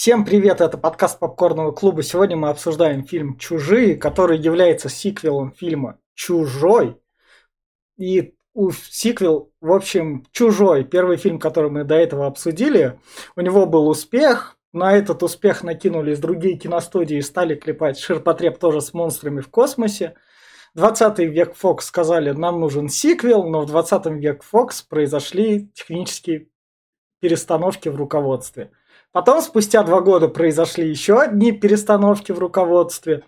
Всем привет, это подкаст Попкорного клуба. Сегодня мы обсуждаем фильм «Чужие», который является сиквелом фильма «Чужой». И у сиквел, в общем, «Чужой», первый фильм, который мы до этого обсудили, у него был успех, на этот успех накинулись другие киностудии и стали клепать ширпотреб тоже с монстрами в космосе. 20 век Fox сказали, нам нужен сиквел, но в 20 век Fox произошли технические перестановки в руководстве. Потом, спустя два года, произошли еще одни перестановки в руководстве,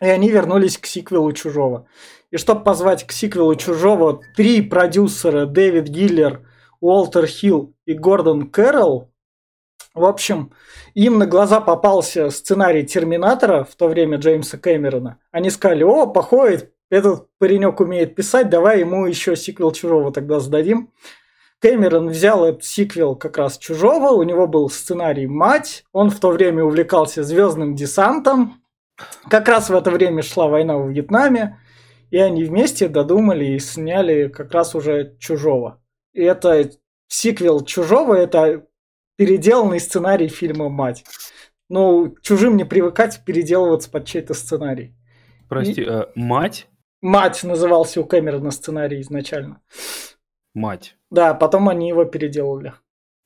и они вернулись к сиквелу «Чужого». И чтобы позвать к сиквелу «Чужого», три продюсера, Дэвид Гиллер, Уолтер Хилл и Гордон Кэрролл, в общем, им на глаза попался сценарий «Терминатора», в то время Джеймса Кэмерона. Они сказали, о, походит, этот паренек умеет писать, давай ему еще сиквел «Чужого» тогда сдадим. Кэмерон взял этот сиквел как раз «Чужого», у него был сценарий «Мать», он в то время увлекался «Звездным десантом», как раз в это время шла война в Вьетнаме, и они вместе додумали и сняли как раз уже «Чужого». И это сиквел «Чужого» — это переделанный сценарий фильма «Мать». Ну, чужим не привыкать переделываться под чей-то сценарий. Прости, и... э, «Мать»? «Мать» назывался у Кэмерона сценарий изначально. Мать. Да, потом они его переделали.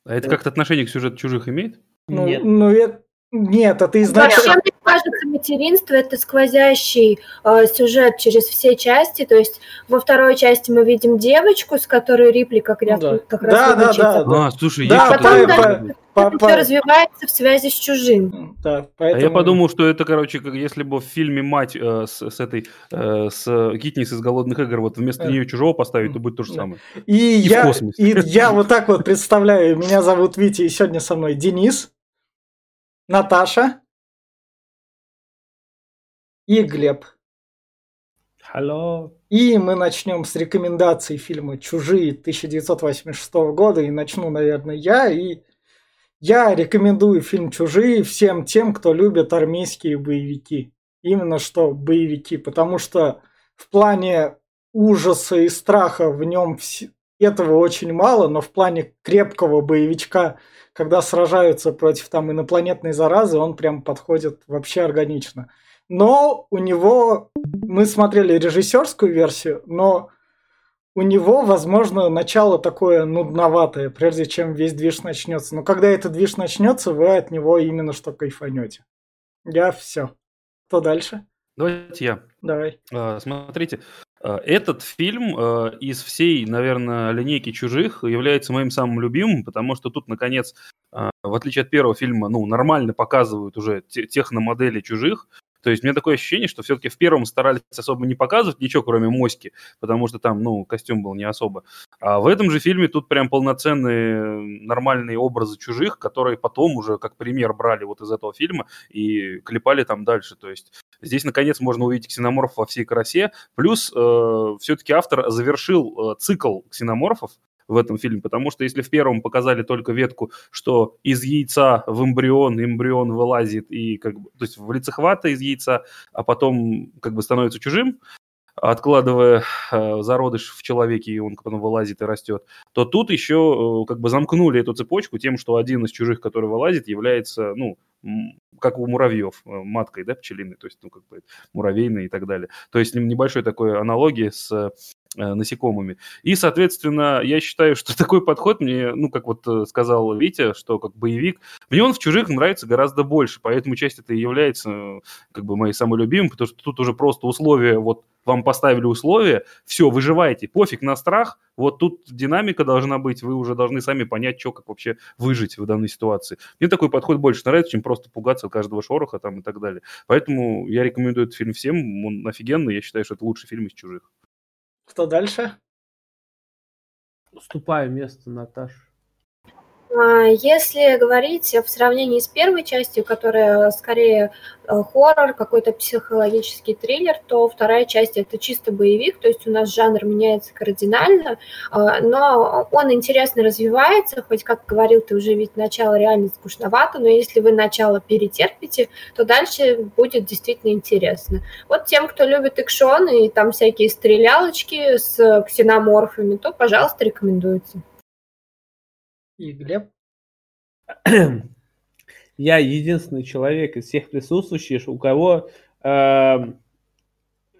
А это как-то отношение к сюжету чужих имеет? Ну, Нет. ну это, нет, это изначально... Вообще, мне кажется, материнство – это сквозящий э, сюжет через все части. То есть во второй части мы видим девочку, с которой Рипли как, ну, да. как раз да, да, да, да. А, слушай, да, есть потом да, по, по, все развивается в связи с чужим. Да, поэтому... А я подумал, что это, короче, как если бы в фильме «Мать» э, с, с этой, э, с Китнис из «Голодных игр», вот вместо э. нее чужого поставить, то будет то же самое. И, и, я, и я вот так вот представляю, меня зовут Витя, и сегодня со мной Денис. Наташа и Глеб. Hello. И мы начнем с рекомендаций фильма «Чужие» 1986 года. И начну, наверное, я. И я рекомендую фильм «Чужие» всем тем, кто любит армейские боевики. Именно что боевики. Потому что в плане ужаса и страха в нем этого очень мало, но в плане крепкого боевичка – когда сражаются против там инопланетной заразы, он прям подходит вообще органично. Но у него, мы смотрели режиссерскую версию, но у него, возможно, начало такое нудноватое, прежде чем весь движ начнется. Но когда этот движ начнется, вы от него именно что кайфанете. Я все. Кто дальше? Давайте я. Давай. А, смотрите, этот фильм э, из всей, наверное, линейки «Чужих» является моим самым любимым, потому что тут, наконец, а, в отличие от первого фильма, ну, нормально показывают уже техномодели «Чужих», то есть у меня такое ощущение, что все-таки в первом старались особо не показывать ничего, кроме моськи, потому что там, ну, костюм был не особо. А в этом же фильме тут прям полноценные нормальные образы чужих, которые потом уже как пример брали вот из этого фильма и клепали там дальше. То есть здесь, наконец, можно увидеть ксеноморфов во всей красе. Плюс э, все-таки автор завершил э, цикл ксеноморфов, в этом фильме, потому что если в первом показали только ветку, что из яйца в эмбрион, эмбрион вылазит и как бы, то есть в лицехвата из яйца, а потом как бы становится чужим, откладывая э, зародыш в человеке, и он потом вылазит и растет, то тут еще э, как бы замкнули эту цепочку тем, что один из чужих, который вылазит, является, ну, как у муравьев, э, маткой, да, пчелиной, то есть, ну, как бы муравейной и так далее. То есть небольшой такой аналогии с насекомыми. И, соответственно, я считаю, что такой подход мне, ну, как вот э, сказал Витя, что как боевик, мне он в «Чужих» нравится гораздо больше, поэтому часть это и является э, как бы моей самой любимой, потому что тут уже просто условия, вот вам поставили условия, все, выживайте, пофиг на страх, вот тут динамика должна быть, вы уже должны сами понять, что, как вообще выжить в данной ситуации. Мне такой подход больше нравится, чем просто пугаться каждого шороха там и так далее. Поэтому я рекомендую этот фильм всем, он офигенный, я считаю, что это лучший фильм из «Чужих». Кто дальше? Уступаю место Наташе. А, если говорить в сравнении с первой частью, которая скорее э, хоррор, какой-то психологический триллер, то вторая часть это чисто боевик, то есть у нас жанр меняется кардинально, а, но он интересно развивается, хоть, как говорил ты уже, ведь начало реально скучновато, но если вы начало перетерпите, то дальше будет действительно интересно. Вот тем, кто любит экшоны и там всякие стрелялочки с ксеноморфами, то, пожалуйста, рекомендуется и Глеб. я единственный человек из всех присутствующих, у кого э,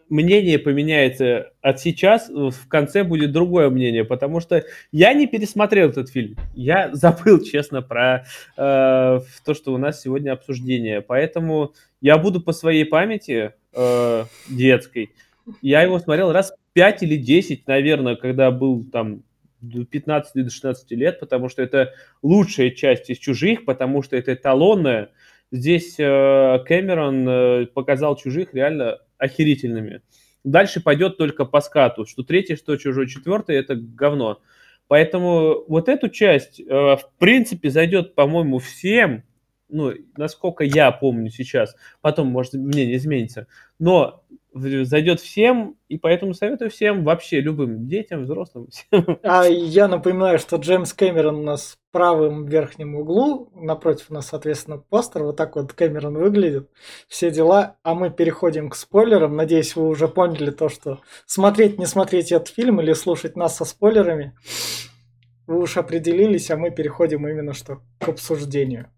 мнение поменяется от сейчас, в конце будет другое мнение, потому что я не пересмотрел этот фильм. Я забыл, честно, про э, то, что у нас сегодня обсуждение. Поэтому я буду по своей памяти э, детской. Я его смотрел раз 5 или 10, наверное, когда был там до 15 до 16 лет, потому что это лучшая часть из «Чужих», потому что это эталонная. Здесь э, Кэмерон э, показал «Чужих» реально охерительными. Дальше пойдет только по скату, что третье, что чужой, четвертое, это говно. Поэтому вот эту часть, э, в принципе, зайдет, по-моему, всем, ну, насколько я помню сейчас, потом, может, мнение изменится, но зайдет всем, и поэтому советую всем, вообще любым детям, взрослым. Всем. А я напоминаю, что Джеймс Кэмерон у нас в правом верхнем углу, напротив у нас, соответственно, постер, вот так вот Кэмерон выглядит, все дела, а мы переходим к спойлерам. Надеюсь, вы уже поняли то, что смотреть, не смотреть этот фильм или слушать нас со спойлерами, вы уж определились, а мы переходим именно что к обсуждению.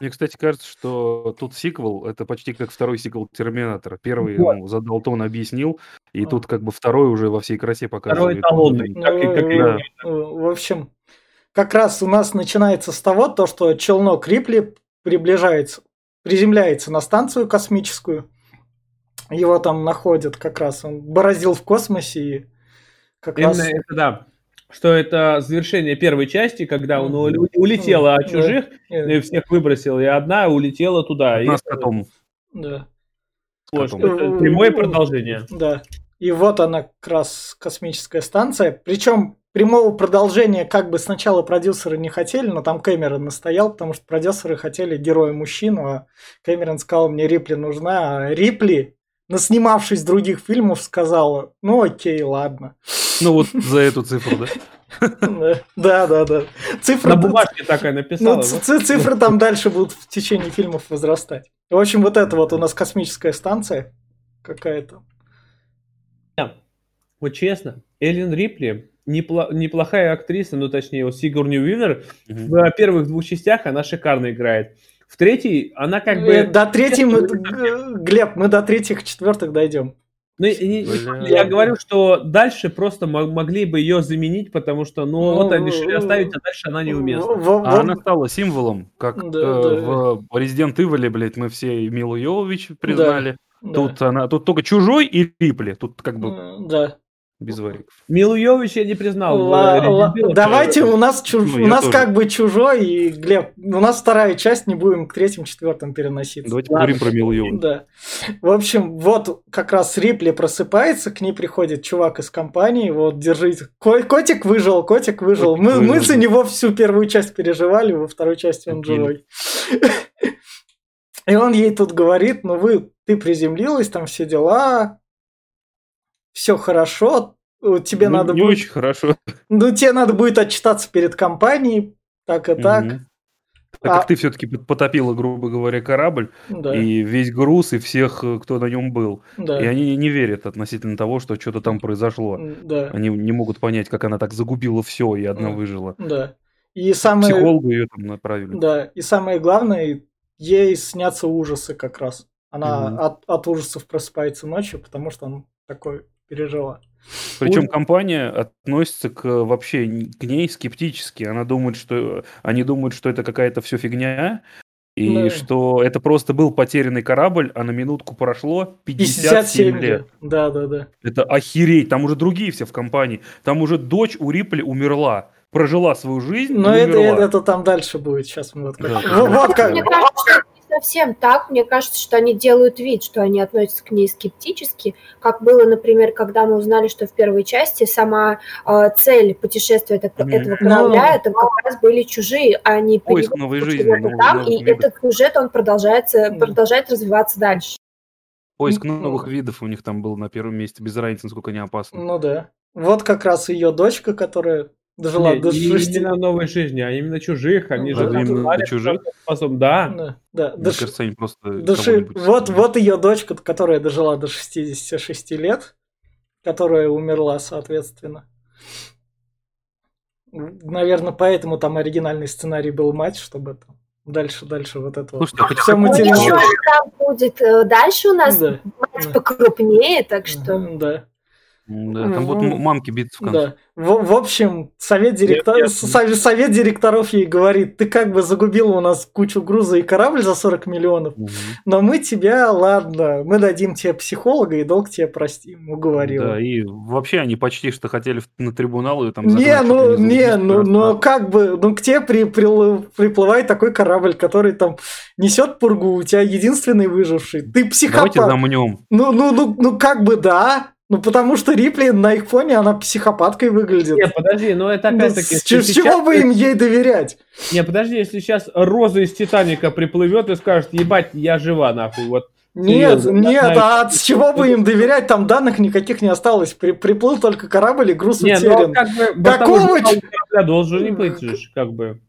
Мне, кстати, кажется, что тут сиквел, это почти как второй сиквел Терминатора. Первый вот. ну, задал тон, объяснил, и а. тут как бы второй уже во всей красе показывает. Второй эталонный. Ну, как, как, да. В общем, как раз у нас начинается с того, то, что челнок Рипли приближается, приземляется на станцию космическую. Его там находят как раз. Он бороздил в космосе и как Именно раз... это да что это завершение первой части, когда он улетела от чужих, и всех выбросил, и одна улетела туда. Одна и... с котом. Да. Котом. Прямое продолжение. Да. И вот она как раз космическая станция. Причем прямого продолжения как бы сначала продюсеры не хотели, но там Кэмерон настоял, потому что продюсеры хотели героя-мужчину, а Кэмерон сказал, мне Рипли нужна, а Рипли, наснимавшись других фильмов, сказала, ну окей, ладно. Ну вот за эту цифру, да? Да, да, да. Цифры, На бумажке такая написала. Ну, цифры там дальше будут в течение фильмов возрастать. В общем, вот это вот у нас космическая станция какая-то. Вот честно, Эллен Рипли неплохая актриса, ну точнее, вот Сигурни Уивер в первых двух частях она шикарно играет. В третьей она как бы... До третьей мы... Глеб, мы до третьих, четвертых дойдем. Ну, я говорю, что дальше просто могли бы ее заменить, потому что, ну, вот они решили оставить, а дальше она неуместна. А она стала символом, как э, в Resident Evil, блядь, мы все Милу Йовович признали. Тут она, тут только Чужой и Рипли, тут как бы... Да. Без вариков. Милу Йович я не признал. Ла, ла, давайте у нас, чуж... ну, у нас как бы чужой, и Глеб, у нас вторая часть, не будем к третьим, четвертым переноситься. Давайте Ладно. поговорим про Милу Йович. Да. В общем, вот как раз Рипли просыпается, к ней приходит чувак из компании, вот, держите. Котик выжил, котик выжил. Котик мы, выжил. мы за него всю первую часть переживали, во второй части он живой. И он ей тут говорит, ну вы, ты приземлилась, там все дела, все хорошо, тебе ну, надо не будет... очень хорошо. Ну, тебе надо будет отчитаться перед компанией, так и угу. так. Так а... как ты все-таки потопила, грубо говоря, корабль, да. и весь груз, и всех, э, кто на нем был. Да. И они не верят относительно того, что что-то там произошло. Да. Они не могут понять, как она так загубила все, и одна выжила. Да. И самое... Психологу ее там направили. Да, и самое главное, ей снятся ужасы как раз. Она угу. от, от ужасов просыпается ночью, потому что он такой пережила. Причем Ой. компания относится к вообще к ней скептически. Она думает, что они думают, что это какая-то все фигня, и да. что это просто был потерянный корабль, а на минутку прошло 57, 57 лет. Да, да, да. Это охереть. Там уже другие все в компании. Там уже дочь у Рипли умерла прожила свою жизнь. Но это, это, это там дальше будет. Сейчас мы вот как. Да. Вот как. Мне кажется, совсем так. Мне кажется, что они делают вид, что они относятся к ней скептически, как было, например, когда мы узнали, что в первой части сама э, цель путешествия этого, mm-hmm. этого корабля, это как раз были чужие, а не поиск новой жизни, новых, там, новых и видов. этот сюжет он продолжается, mm-hmm. продолжает развиваться дальше. Поиск новых видов у них там был на первом месте, без разницы, насколько они опасны. Ну да. Вот как раз ее дочка, которая Дожила не, до не именно новой жизни, а именно чужих. Они же именно чужих. Способ, да. да, да. Мне Дош... кажется, они просто Доши... Вот, вот ее дочка, которая дожила до 66 лет, которая умерла, соответственно. Наверное, поэтому там оригинальный сценарий был мать, чтобы это Дальше, дальше вот это Слушайте, вот. хоть Все в каком- материал. Ничего, там будет э, дальше у нас Да. мать Да. покрупнее, так что... Да. Да, там будут Ну, мамки биться в конце. Да. В, в общем, совет, директор... Я- совет, совет директоров ей говорит, ты как бы загубил у нас кучу груза и корабль за 40 миллионов, Мгм. но мы тебя, ладно, мы дадим тебе психолога и долг тебе простим, уговорила. Да, и вообще они почти что хотели на трибунал ее там Не, ну, не, убийство ну, раз. ну, как бы, ну, к тебе при, прил- приплывает такой корабль, который там несет пургу, у тебя единственный выживший. Ты Давайте психопат. замнем. Ну, ну, ну, ну, как бы да. Ну, потому что Рипли на их фоне, она психопаткой выглядит. Не, подожди, но это Ну, опять-таки... с, если с чего сейчас- бы им ей доверять? Не, подожди, если сейчас Роза из Титаника приплывет и скажет, ебать, я жива, нахуй, вот. Нет, Серьезно, нет, знаю, а с чего бы им доверять? Там данных никаких не осталось. При- приплыл только корабль и груз Не, ну утерян. как бы... Какого должен не быть же, как бы.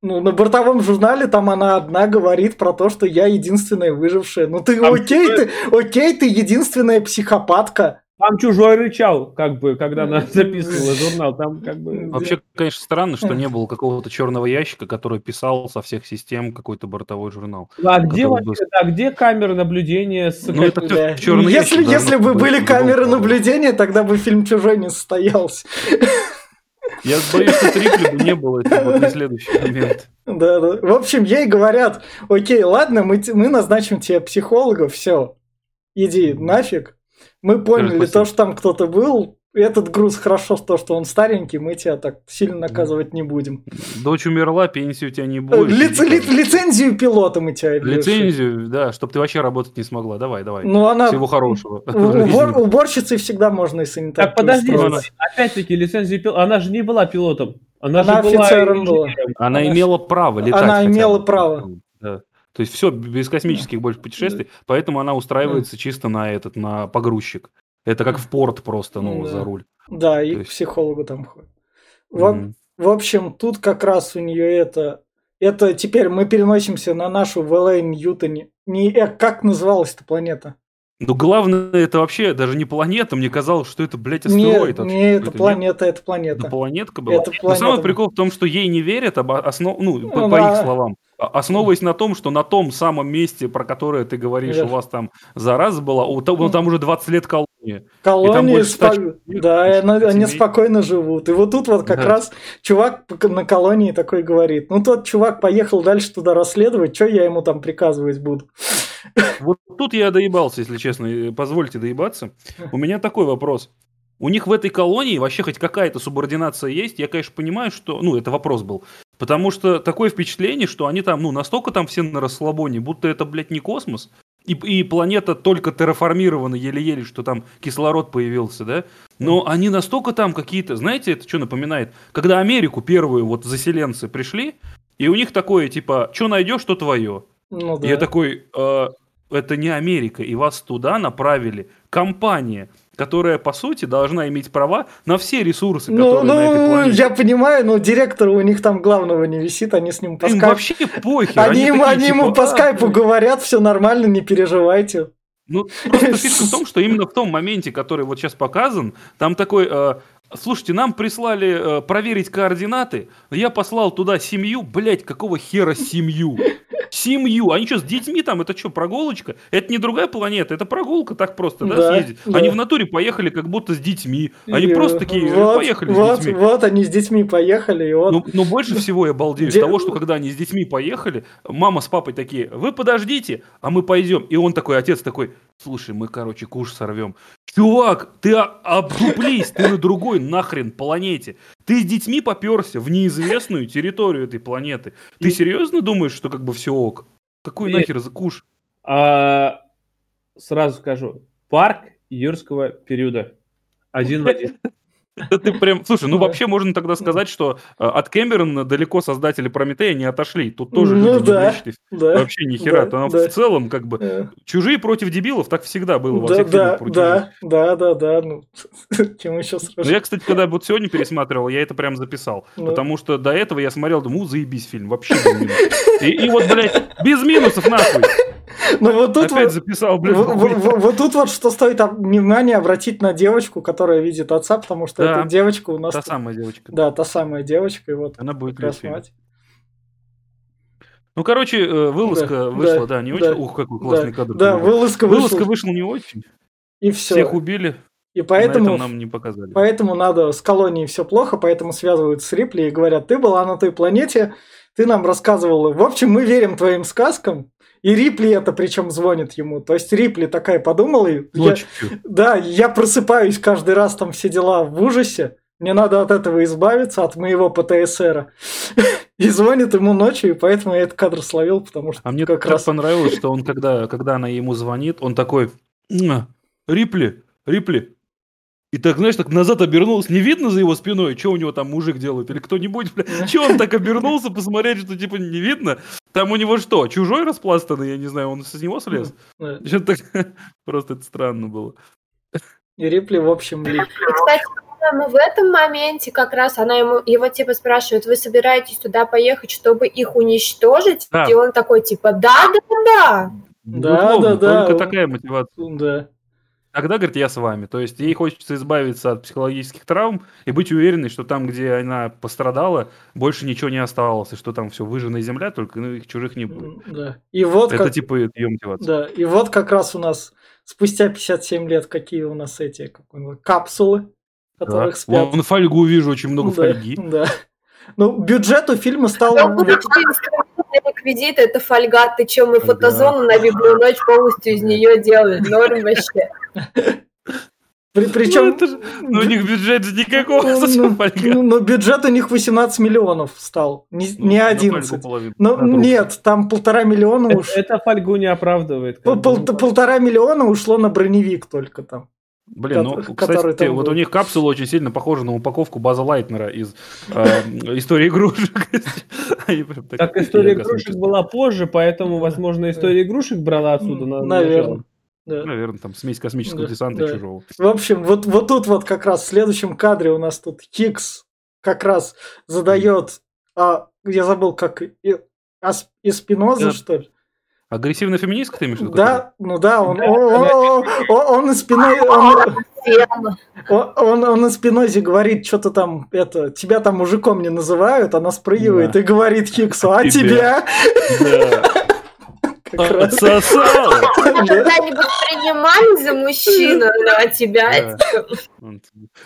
Ну, на бортовом журнале там она одна говорит про то, что я единственная выжившая. Ну ты Там окей, ты окей, ты единственная психопатка. Там чужой рычал, как бы, когда она записывала журнал, там как бы... Вообще, конечно, странно, что не было какого-то черного ящика, который писал со всех систем какой-то бортовой журнал. А где бы- да, где камеры наблюдения с... Ну, это Да. черный Если, ящик если должно бы были камеры наблюдения, тогда бы фильм «Чужой» не состоялся. Я боюсь, что трипли бы не было, если бы вот не следующий момент. Да, да. В общем, ей говорят, окей, ладно, мы, мы назначим тебе психолога, все, иди нафиг. Мы поняли спасибо. то, что там кто-то был. Этот груз хорошо, то, что он старенький, мы тебя так сильно наказывать не будем. Дочь умерла, пенсию у тебя не будет. Лиц- ли- лицензию пилота мы тебя лишим. Лицензию, да, чтобы ты вообще работать не смогла. Давай, давай. Ну, она... Всего хорошего. убор- уборщицей всегда можно и санитаркой Так, подожди, устроиться. опять-таки, лицензия пил... Она же не была пилотом. Она, Она же была офицером была. Она Она- имела право летать. она имела право. Да. То есть все без космических больше путешествий, поэтому она устраивается чисто на этот, на погрузчик. Это как в порт просто, ну, да. за руль. Да, и То к есть- психологу там ходит. В, Мгм. в общем, тут как раз у нее это... Это теперь мы переносимся на нашу в Л.А. Ньютоне. Не, э, как называлась эта планета? Ну, главное, это вообще даже не планета. Мне казалось, что это, блядь, Не, астероид. вообще не, это планета, это Нет, планета. Это планетка была. Это Но планета. самый прикол в том, что ей не верят, об- основ... ну, по, Ну, по да. их словам. А- Основываясь на том, что на том самом месте, про которое ты говоришь, Да. у вас там зараза была, у там, ну, там уже 20 лет колонии. Колонии, спо- человек, да, и они семей. спокойно живут. И вот тут вот как Да. раз чувак на колонии такой говорит, ну тот чувак поехал дальше туда расследовать, что я ему там приказывать буду? Вот тут я доебался, если честно. Позвольте доебаться. У меня такой вопрос. У них в этой колонии вообще хоть какая-то субординация есть? Я, конечно, понимаю, что... Ну, это вопрос был. Потому что такое впечатление, что они там, ну, настолько там все на расслабоне, будто это, блядь, не космос. И, и планета только терраформирована еле-еле, что там кислород появился, да? Но они настолько там какие-то... Знаете, это что напоминает? Когда Америку первую вот заселенцы пришли, и у них такое, типа, что найдешь, то твое. Ну да. Я такой, «Э, это не Америка, и вас туда направили компания, которая, по сути, должна иметь права на все ресурсы, Ну, которые на этой ну, планете. я понимаю, но директора у них там главного не висит, они с ним по Им скайпу... вообще похер. Они, ему, такие, они ему типа, по «А, скайпу говорят, все нормально, не переживайте. Ну, просто фишка в том, что именно в том моменте, который вот сейчас показан, там такой... э, Слушайте, нам прислали э, проверить координаты. Я послал туда семью. Блять, какого хера семью? Семью. Они что, с детьми там? Это что, прогулочка? Это не другая планета, это прогулка так просто, да, Да, съездить? да. Они в натуре поехали как будто с детьми. Они И, просто такие, вот, поехали вот, с детьми. Вот, они с детьми поехали, и вот... Но, но больше всего я балдею с того, что когда они с детьми поехали, мама с папой такие, вы подождите, а мы пойдем. И он такой, отец такой, слушай, мы, короче, куш сорвем. Чувак, ты обдуплись, ты на другой нахрен планете. Ты с детьми поперся в неизвестную территорию этой планеты. Ты И- серьезно думаешь, что как бы все ок? Какой Нет. нахер за куш? А, сразу скажу. Парк юрского периода. Один в один. Да ты прям, слушай, ну Да. вообще можно тогда сказать, что э, от Кэмерона далеко создатели Прометея не отошли. Тут тоже Ну люди да. не. Да, Вообще ни хера. Да, Там да. в целом как бы э, чужие против дебилов так всегда было во да, всех фильмах да, чужих. да, да, да, да, ну, чем еще Но сражаться? я, кстати, когда вот сегодня пересматривал, я это прям записал. Ну. Потому что до этого я смотрел, думаю, «У, заебись фильм, вообще. И, и вот, блядь, без минусов нахуй. Ну вот тут Опять вот, записал, блядь. в- в- в- вот тут вот что стоит внимание обратить на девочку, которая видит отца, потому что Да. эта девочка у нас... Та самая девочка. Да, та самая девочка, и вот Она будет как мать. Ну, короче, э, вылазка Да, вышла, да, да, не да, очень. Ух, какой классный да, кадр. Да, вылазка Вылазка вышла, вышла не очень. и все. Всех убили. И На поэтому, этом нам не показали. поэтому надо с колонией все плохо, поэтому связываются с Рипли и говорят, ты была на той планете, ты нам рассказывала. В общем, мы верим твоим сказкам. И Рипли это причем звонит ему. То есть Рипли такая подумала, и я, Ночью. да, я просыпаюсь каждый раз, там все дела в ужасе. Мне надо от этого избавиться, от моего ПТСРа. И звонит ему ночью, и поэтому я этот кадр словил, потому что А мне как раз... понравилось, что он, когда, когда она ему звонит, он такой, «М, Рипли, Рипли. И так, знаешь, так назад обернулся. Не видно за его спиной, что у него там мужик делает? Или кто-нибудь, бля. Че он так обернулся, посмотреть, что типа не видно? Там у него что, чужой распластанный, я не знаю, он с него слез? Что-то так, просто это странно было. И Рипли, в общем, ли- И, кстати, по-моему, в этом моменте как раз она ему, его типа спрашивает, вы собираетесь туда поехать, чтобы их уничтожить? Да. И он такой типа, да-да-да. Да, да, да, Только он- такая мотивация. да. Тогда, говорит, я с вами. То есть ей хочется избавиться от психологических травм и быть уверенной, что там, где она пострадала, больше ничего не оставалось, и что там все выжженная земля, только ну, их чужих не будет. Да. И вот Это как... типа ее мотивация. Да, и вот как раз у нас спустя 57 лет какие у нас эти как он, капсулы, в Да. которых спят. Вон фольгу вижу, очень много Да, фольги. Да. Ну, бюджет у фильма стал... Но реквизита, это фольга, ты чё, мы фотозону на библию ночь полностью из нее делали, норм вообще. При, Ну, причем... это же- ну, у них бюджет же никакого, Ну, фольга. ну, но бюджет у них 18 миллионов стал, не, Ну, не на фольгу 11. половину, Ну, нет, там полтора миллиона Это, уж... это фольгу не оправдывает. пол- пол- полтора миллиона ушло на броневик только там. Блин, ну, кстати, там вот был. у них капсула очень сильно похожа на упаковку База Лайтнера из э, истории игрушек. Так история игрушек была позже, поэтому, возможно, история игрушек брала отсюда. на- Наверное. Да. Наверное, там смесь космического Да, десанта да. и чужого. В общем, вот, вот тут вот как раз в следующем кадре у нас тут Хикс как раз задает, а, я забыл, как, и, Ас- Эспиноза, Да. что ли? Агрессивная феминистка ты имеешь в виду? Да, ну да, он, Да, он спиной, он, он, он, и спинозе говорит, что-то там, это, тебя там мужиком не называют, она спрыгивает Да. и говорит Хиксу, а Тебя. тебя? Да. Отсосал! Когда-нибудь принимали за мужчину, ну, а тебя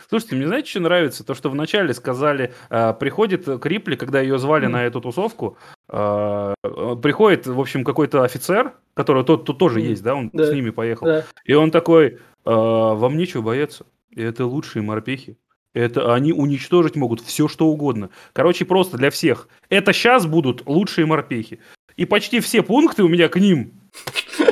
Слушайте, мне знаете, что нравится? То, что вначале сказали, э, приходит к Рипли, когда ее звали на эту тусовку, э, э, приходит, в общем, какой-то офицер, который тут, тут тоже есть, да, он с ними поехал. И он такой, «Э, вам нечего бояться, это лучшие морпехи. Это они уничтожить могут все, что угодно. Короче, просто для всех. Это сейчас будут лучшие морпехи. И почти все пункты у меня к ним.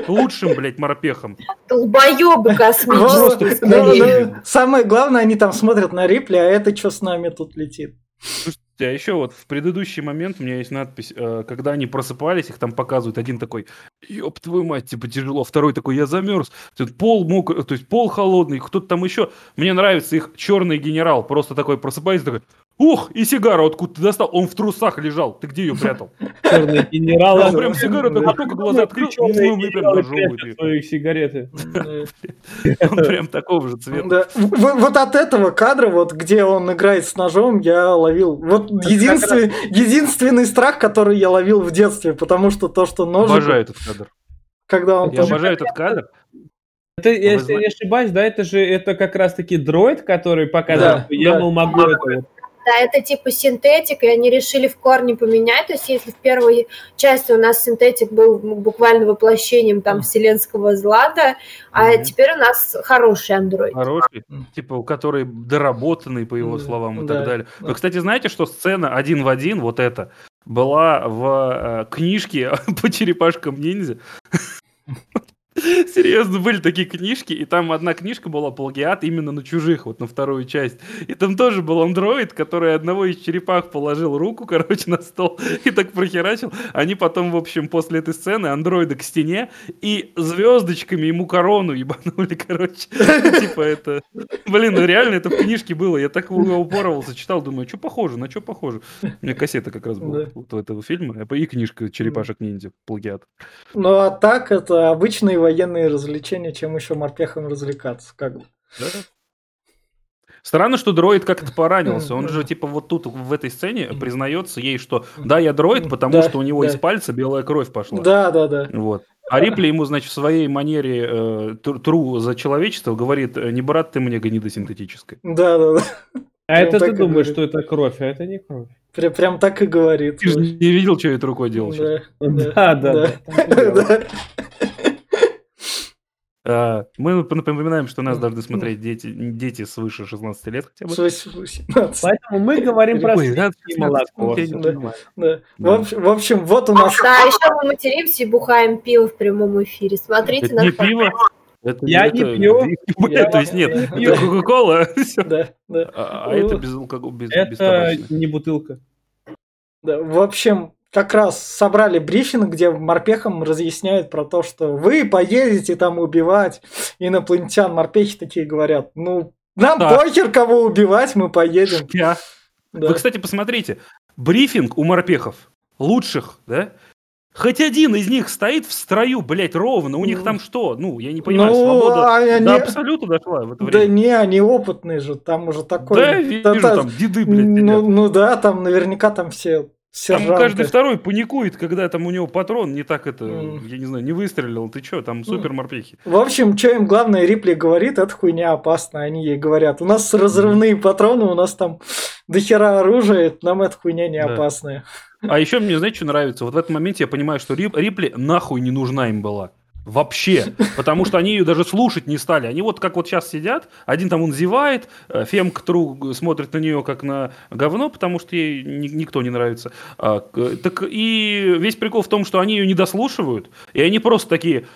Лучшим, блядь, морпехам. долбоебы космические. Самое главное, они там смотрят на Рипли, а это что с нами тут летит? Слушайте, а еще вот в предыдущий момент у меня есть надпись, э, когда они просыпались, их там показывают, один такой, ёб твою мать, типа тяжело, второй такой, я замерз, Тут пол мокрый, то есть пол холодный, кто-то там еще, мне нравится их черный генерал, просто такой просыпается, такой, ух, и сигару откуда ты достал, он в трусах лежал, ты где ее прятал? Черный генерал. Он прям сигару такой, только глаза открыл, ну, и прям её. свои сигареты. Он прям такого же цвета. Да. Вот от этого кадра, вот где он играет с ножом, я ловил. Вот единственный, единственный страх, который я ловил в детстве, потому что то, что нож, Обожаю этот кадр. когда он Я обожаю этот кадр. Это, если не ошибаюсь, да, это же это как раз-таки дроид, который показал, Да, я, да. мол, могу это вот. Да, это типа синтетик, и они решили в корне поменять. То есть, если в первой части у нас синтетик был буквально воплощением там вселенского зла, да, а Мгм. теперь у нас хороший андроид. Хороший, типа, у которой доработанный, по его Да, словам, и да, так далее. да. Вы, кстати, знаете, что сцена один в один, вот эта, была в э, книжке по черепашкам ниндзя? Серьезно, были такие книжки, и там одна книжка была плагиат именно на чужих, вот на вторую часть. И там тоже был андроид, который одного из черепах положил руку, короче, на стол и так прохерачил. Они потом, в общем, после этой сцены андроида к стене и звездочками ему корону ебанули, короче. Типа это... Блин, ну реально это в книжке было. Я так упорывался, читал, думаю, что похоже, на что похоже. У меня кассета как раз была вот у этого фильма, и книжка «Черепашек ниндзя», плагиат. Ну а так это обычные военные развлечения, чем еще морпехам развлекаться. Как бы. Да. Странно, что дроид как-то поранился. Он же, типа, вот тут, в этой сцене, признается ей, что да, я дроид, потому Да, что у него да. из пальца белая кровь пошла. Да, да, да. Вот. А Рипли ему, значит, в своей манере э, тру- за человечество говорит, «Э, не брат ты мне гнида синтетическая. Да, да, да. А Прям это ты думаешь, говорит. что это кровь, а это не кровь. Прям, прям так и говорит. Ты же не видел, что я этой рукой делал сейчас? Да, Да, да, да. да. да. А, Мы нап- напоминаем, что нас должны смотреть дети, дети свыше 16 лет хотя бы. Шесть- восемнадцать. Поэтому мы говорим про сливки да, и молоко. не нормально. Да. Да. В, общем, вот у нас... Да, еще мы материмся и бухаем пиво в прямом эфире. Смотрите Это на не пиво. Это, Я не это- пью. Я- Я То есть нет, не это. Кока-Кола. Да, да. А а это без алкоголя, без, без Это табачной. не бутылка. Да, в общем, как раз собрали брифинг, где морпехам разъясняют про то, что вы поедете там убивать инопланетян. Морпехи такие говорят, ну, нам Да. похер, кого убивать, мы поедем. Я. Да. Вы, кстати, посмотрите, брифинг у морпехов лучших, да? Хоть один из них стоит в строю, блядь, ровно. У них там что? Ну, я не понимаю, Ну, свобода а они- до абсолюта дошла в это Да время. не, они опытные же, там уже такой... Да, вижу, та- там деды, блядь, ну, ну да, там наверняка там все Там сержанты. каждый второй паникует, когда там у него патрон не так это, М. я не знаю, не выстрелил. Ты что, там супер морпехи. В общем, что им главное Рипли говорит, это хуйня опасна. Они ей говорят, у нас разрывные патроны, у нас там дохера оружия, нам эта хуйня не Да. опасная. А еще мне, знаете, что нравится? Вот в этот моменте я понимаю, что Рип- Рипли нахуй не нужна им была. Вообще. Потому что они ее даже слушать не стали. Они вот как вот сейчас сидят, один там он зевает, э, Фемка Тру смотрит на нее как на говно, потому что ей ни- никто не нравится. А, так и весь прикол в том, что они ее не дослушивают, и они просто такие,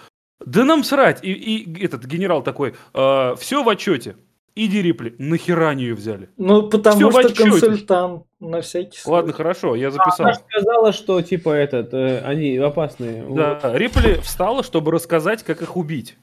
да нам срать. И, и этот генерал такой, все в отчете. Иди, Рипли, нахера они ее взяли? Ну, потому Всё в что консультант на всякий случай. Ладно, хорошо, я записал. Она сказала, что типа этот, э, они опасные. Да, Рипли встала, чтобы рассказать, как их убить.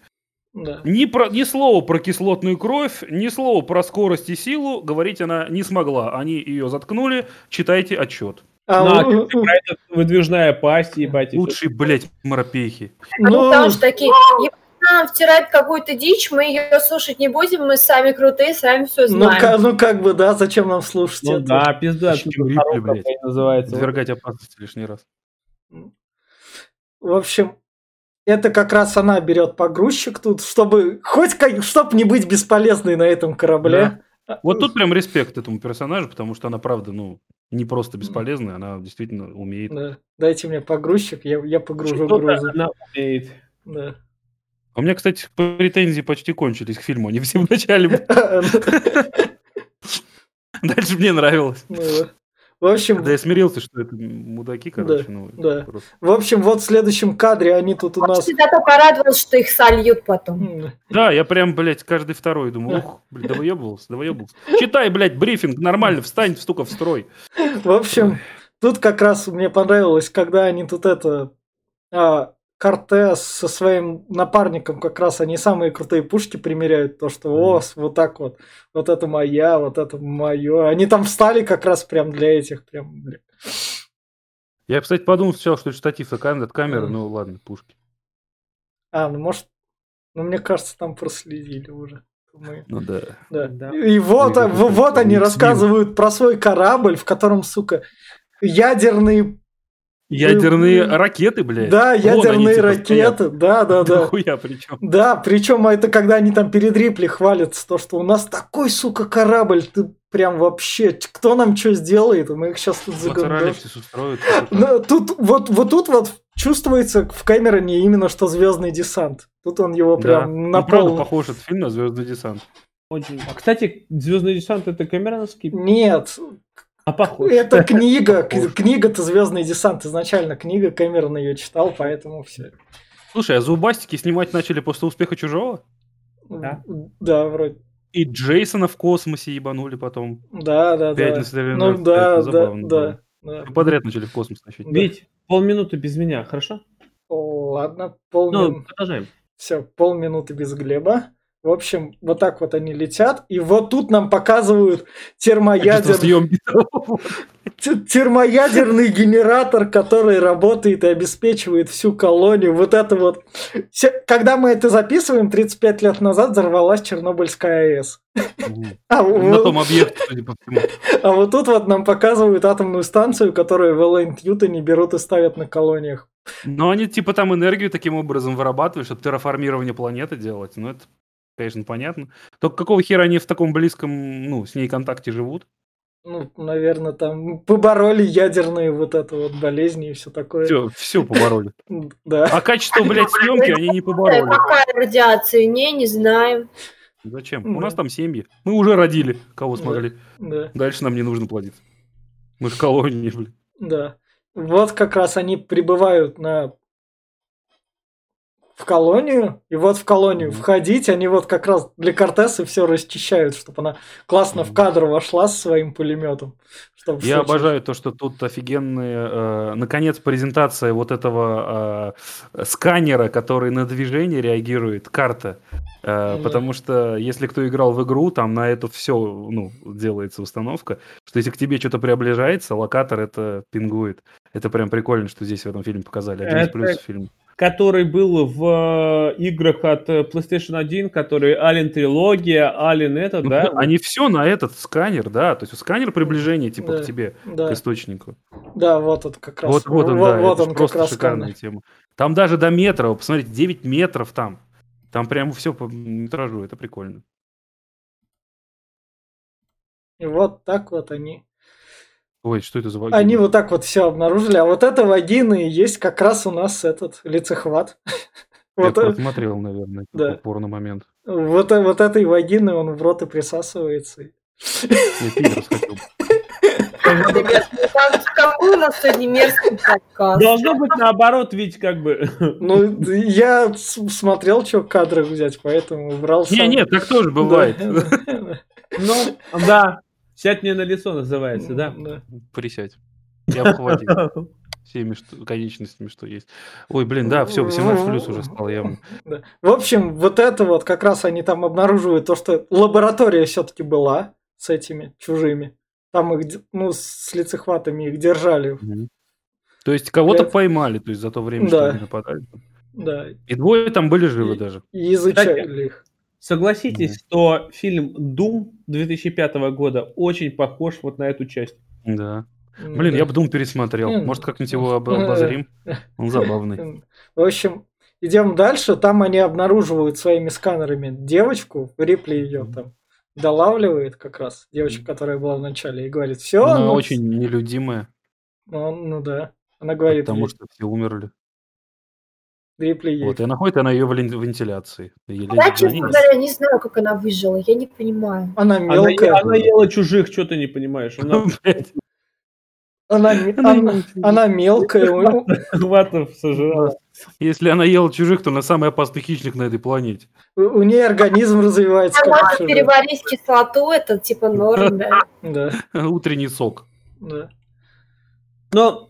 Да. Ни, про, ни слова про кислотную кровь, ни слова про скорость и силу говорить она не смогла. Они ее заткнули. Читайте отчет. А, ну, ты про этот выдвижная пасть, ебать. Лучшие, блядь, морпехи. Они ну, потому что такие, «Ебать, нам втирать какую-то дичь, мы ее слушать не будем, мы сами крутые, сами все ну, знаем. ка- ну, как бы, да, зачем нам слушать Ну это? да, пизда, Рипли, блядь. называется. Подвергать опасности лишний раз. В общем, это как раз она берет погрузчик тут, чтобы хоть как, чтоб не быть бесполезной на этом корабле. Вот тут прям респект этому персонажу, потому что она, правда, ну, не просто бесполезная, она действительно умеет. Да. Дайте мне погрузчик, я, я погружу грузы. она умеет. Да. А у меня, кстати, претензии почти кончились к фильму. Они все в начале. Дальше мне нравилось. Ну, В общем, Когда я смирился, что это мудаки, короче, ну, да. просто. в общем, вот в следующем кадре они тут у нас... Всегда только радовался, что их сольют потом. Да, я прям, блядь, каждый второй думаю, ух, блядь, да выебывался, да выебывался. Читай, блядь, брифинг нормально, встань, стука в строй. В общем, тут как раз мне понравилось, когда они тут это... а, Кортес со своим напарником как раз они самые крутые пушки примеряют. То, что о, вот так вот. Вот это моя, вот это мое. Они там встали как раз прям для этих. Прям, бля. Я, кстати, подумал сначала, что это штатив от кам- от камеры, ну ладно, пушки. А, ну может... Ну, мне кажется, там проследили уже. Мы- Ну да. Да. Да. И вот, вот они рассказывают про свой корабль, в котором, сука, ядерные... Ядерные Вы- ракеты, блядь. Да, Вон ядерные они, типа, ракеты. Да, да, Да да. хуя причем. Да, причем это когда они там перед Рипли хвалятся, то, что у нас такой, сука, корабль, ты прям вообще, кто нам что сделает, мы их сейчас тут загондошим. Моцарелликсис устроят. Но тут, вот, вот тут вот чувствуется в Кэмероне именно что звездный десант. Тут он его Да. прям на Ну, правда, пол... похож этот фильм на Звездный десант. Очень. А, кстати, Звездный десант это камероновский, Нет, а похож. это книга, книга-то Звездный десант, изначально книга, Кэмерон ее читал, поэтому все. Слушай, а зубастики снимать начали после успеха Чужого? Да. Да, вроде. И Джейсона в космосе ебанули потом. Да, да, да. Ну да, Это да, да. да. Подряд начали в космос тащить. Да. Ведь полминуты без меня, хорошо? О, Ладно, полминуты. Ну, продолжаем. Все, полминуты без Глеба. В общем, вот так вот они летят. И вот тут нам показывают термоядер... термоядерный генератор, который работает и обеспечивает всю колонию. Вот это вот. Когда мы это записываем, 35 лет назад взорвалась Чернобыльская АЭС. А, На том объекте, судя по всему. а вот тут вот нам показывают атомную станцию, которую в Элэйн Ньютоне берут и ставят на колониях. Но они типа там энергию таким образом вырабатывают, чтобы терраформирование планеты делать. Ну, это, конечно, понятно. Только какого хера они в таком близком, ну, с ней контакте живут? Ну, наверное, там побороли ядерные вот это вот болезни и все такое. Все, все побороли. Да, А качество, блядь, съемки они не побороли. Какая радиация? Не, не знаем. Зачем? У нас там семьи. Мы уже родили, кого смогли. да, Дальше нам не нужно плодиться. Мы же колонии, блин. да. Вот как раз они прибывают на в колонию, и вот в колонию входить, они вот как раз для Кортеса все расчищают, чтобы она классно в кадр вошла со своим пулеметом. чтобы Я случае- обожаю то, что тут офигенная, э, наконец, презентация вот этого э, сканера, который на движение реагирует, карта. Э, Мгм. Потому что если кто играл в игру, там на это все ну, делается установка, что если к тебе что-то приближается, локатор это пингует. Это прям прикольно, что здесь в этом фильме показали. Один из Это- плюсов фильма. Который был в э, играх от э, PlayStation 1, который Alien трилогия, Alien это, Ну, да? Они все на этот сканер, да, то есть сканер приближения типа Да. к тебе, Да, к источнику. да, вот он как раз. Вот, вот он, вот, да, вот это он как просто раз шикарная сканер. тема. Там даже до метра, посмотрите, 9 метров там. Там прям все по метражу, это прикольно. И вот так вот они. Ой, что это за вагина? Они вот так вот все обнаружили. А вот это вагины и есть как раз у нас этот лицехват. Я Вот, просмотрел, наверное, Да. порно момент. вот, вот этой вагины он в рот и присасывается. Я пидорс хотел. Какой у нас сегодня мерзкий подкаст. Должно быть наоборот, ведь как бы. Ну, я смотрел, что в кадрах взять, поэтому убрал Не, сам. нет, так тоже бывает. Ну, да. Сядь мне на лицо называется, да? Присядь. Я обхватил всеми что- конечностями, что есть. Ой, блин, да, все, 18 плюс уже стало явно. Да. В общем, вот это вот как раз они там обнаруживают то, что лаборатория все-таки была с этими чужими. Там их, ну, с лицехватами их держали. Мгм. То есть кого-то Блядь. поймали, то есть за то время, что Да. они нападали. Да. И двое там были живы даже. И изучали их. Согласитесь, что фильм Doom 2005 года очень похож вот на эту часть. Да. Ну Блин, да. я бы Дум пересмотрел. Может, ну, как-нибудь его об- обозрим? Он забавный. В общем, идем дальше. Там они обнаруживают своими сканерами девочку. Рипли ее там долавливает как раз. Девочка, которая была в начале, и говорит, все. Она очень нелюдимая, Ну, да. Она говорит, потому что все умерли. Рипли ей. Вот, и находит она ее в вентиляции. Ей Я, честно говоря, не знаю, как она выжила. Я не понимаю. Она Она, мелкая. она ела чужих, что ты не понимаешь. Она Блядь, Она, она она- она мелкая. хватов сожрала. Если она ела чужих, то она самый опасный хищник на этой планете. У, у нее организм развивается Она переварить кислоту, это типа норм, да. Да, Утренний сок. да. Но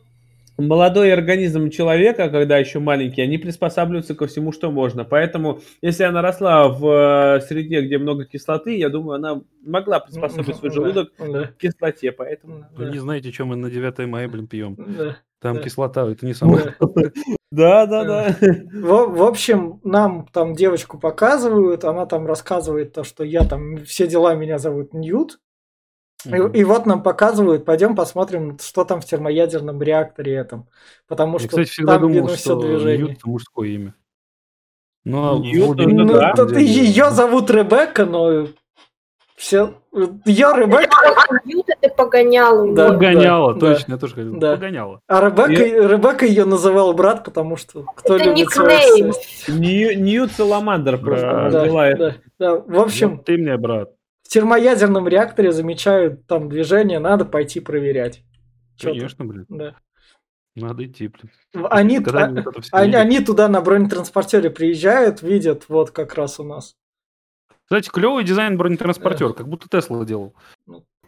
молодой организм человека, когда еще маленький, они приспосабливаются ко всему, что можно. Поэтому, если она росла в э, среде, где много кислоты, я думаю, она могла приспособить свой Да, желудок Да, к кислоте. Поэтому... Вы да, не знаете, чем мы на 9 мая, блин, пьем. да. Там Да. кислота, это не самое. Да. Да, да, да. В, в общем, нам там девочку показывают, она там рассказывает то, что я там, все дела, меня зовут Ньют. И, и вот нам показывают, пойдем посмотрим, что там в термоядерном реакторе этом. Потому Я, что кстати, всегда там думал, видно все что движение. Ньют это мужское имя. Ну, а Ньют, ну Ну, на да. деле, ее зовут Ребекка, но все... Ее Ребекка, Бьют это погоняло. Да. Погоняла, да, точно, я тоже хотел. да. Погоняла. а Ребекка, Ребекка ее называл брат, потому что кто Это любит свою никнейм. сесть. Нью, Ньют Саламандр просто Да, Да, да, да. В общем, Вот ты мне, брат. В термоядерном реакторе замечают там движение, надо пойти проверять. Конечно, блин. Да. Надо идти, блин. Они, а- они, они туда на бронетранспортере приезжают, видят, вот как раз у нас. Кстати, клевый дизайн бронетранспортер, как будто Тесла делал.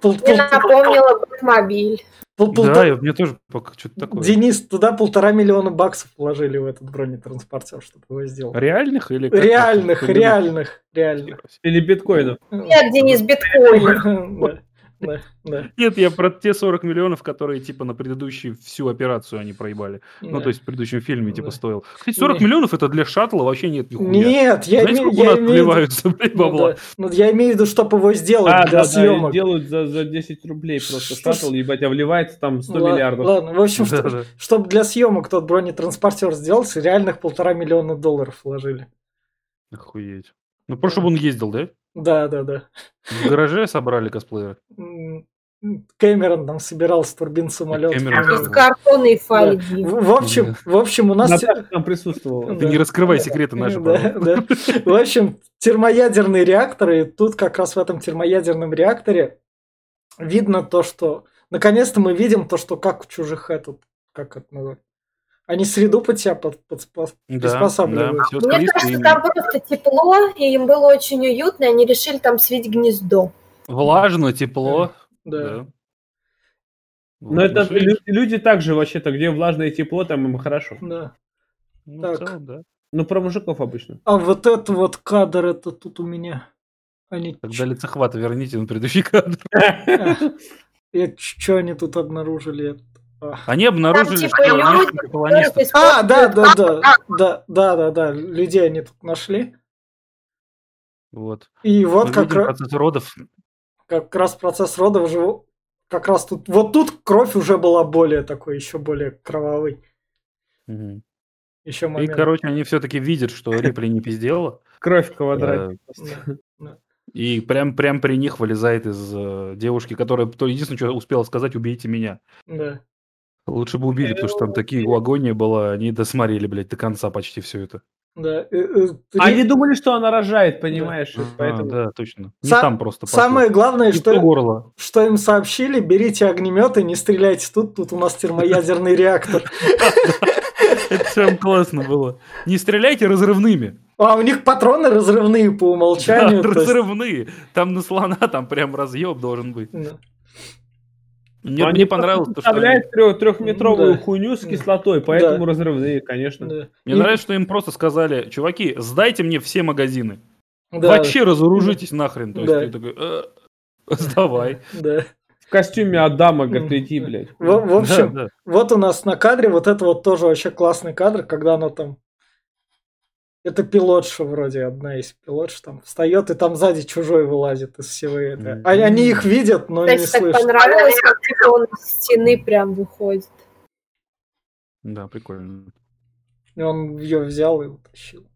Пол- Мне пол- напомнила Бэтмобиль. пол- Да, и мне тоже пока что-то такое. Денис, туда полтора миллиона баксов вложили в этот бронетранспортер, чтобы его сделать. Реальных или как? Реальных, реальных, реальных. Или биткоинов. Нет, Денис, биткоин. Да. Да, да, Нет, я про те 40 миллионов, которые типа на предыдущую всю операцию они проебали. Ну, да. то есть в предыдущем фильме типа Да. стоил. Кстати, 40 Не. миллионов это для шаттла вообще нет нихуя. Нет, я Знаете, имею сколько у я нас имею в виду- вливаются, блядь, Ну, бабла? да. Ну, я имею в виду, чтобы его сделать А, для да, да, съемок. и делают за, за 10 рублей просто Что шаттл, ебать, а вливается там 100 Ла- миллиардов. Ладно, в общем, Да, да. чтобы для съемок тот бронетранспортер сделался, реальных полтора миллиона долларов вложили. Охуеть. Ну, просто чтобы он ездил, да? Да, да, да. В гараже собрали косплееры. Кэмерон там собирал с турбин самолет. Кэмерон. Из картона и фольги. В, в общем, в общем, у нас... Наташа там присутствовала. Ты не раскрывай секреты наши, Да, да. В общем, термоядерные реакторы, и тут как раз в этом термоядерном реакторе видно то, что... Наконец-то мы видим то, что как в чужих этот... Как это называется? Они среду под себя под, подспа- Да, приспосабливают. да, Мне кажется, и там просто тепло, и им было очень уютно, и они решили там свить гнездо. Влажно, тепло. Да. Да. Но это лю- люди также вообще-то, где влажное тепло, там им хорошо. да. Ну, так. целом, да. Ну, про мужиков обычно. А вот это вот кадр, это тут у меня. Они... Тогда лицехвата верните на предыдущий кадр. Что они тут обнаружили? А. Они обнаружили, типа, что люди, колонистов... А, да, да, да, да, да, да, да, людей они тут нашли. Вот. И вот Мы как, видим ра- процесс родов. как раз процесс родов же как раз тут, вот тут кровь уже была более такой, еще более кровавый. Мгм. Еще И, момент. короче, они все-таки видят, что Рипли не пиздела. Кровь в квадрате. Да. И прям, прям при них вылезает из э, девушки, которая то единственное, что успела сказать, убейте меня. Да. Лучше бы убили, потому что там такие агония была, они досмотрели, блядь, до конца почти все это. Да. Э, э, Они думали, что она рожает, понимаешь? А, Поэтому... да, точно. Не Са- там просто. Самое главное, что... что, горло. что им сообщили, берите огнеметы, не стреляйте тут, тут у нас термоядерный реактор. Это прям классно было. Не стреляйте разрывными. А у них патроны разрывные по Да, умолчанию. есть- разрывные. Там на слона там прям разъеб должен быть. Да. Мне, Они мне понравилось то, что они- Представляет трех, трехметровую Да. хуйню с кислотой, поэтому Да. разрывные, конечно. Да. Мне И- нравится, что им просто сказали, чуваки, сдайте мне все магазины. да, Вообще разоружитесь нахрен. То есть Да. ты такой, «Э, сдавай. Да. В костюме Адама, говорит, иди, блядь. В, в общем, Да, да. вот у нас на кадре вот это вот тоже вообще классный кадр, когда она там... Это пилотша вроде, одна из пилотш там встает, и там сзади чужой вылазит из всего этого. А- Они их видят, но не Кстати, так слышат. понравилось, как типа он из стены прям выходит. Да, прикольно. И он ее взял и утащил.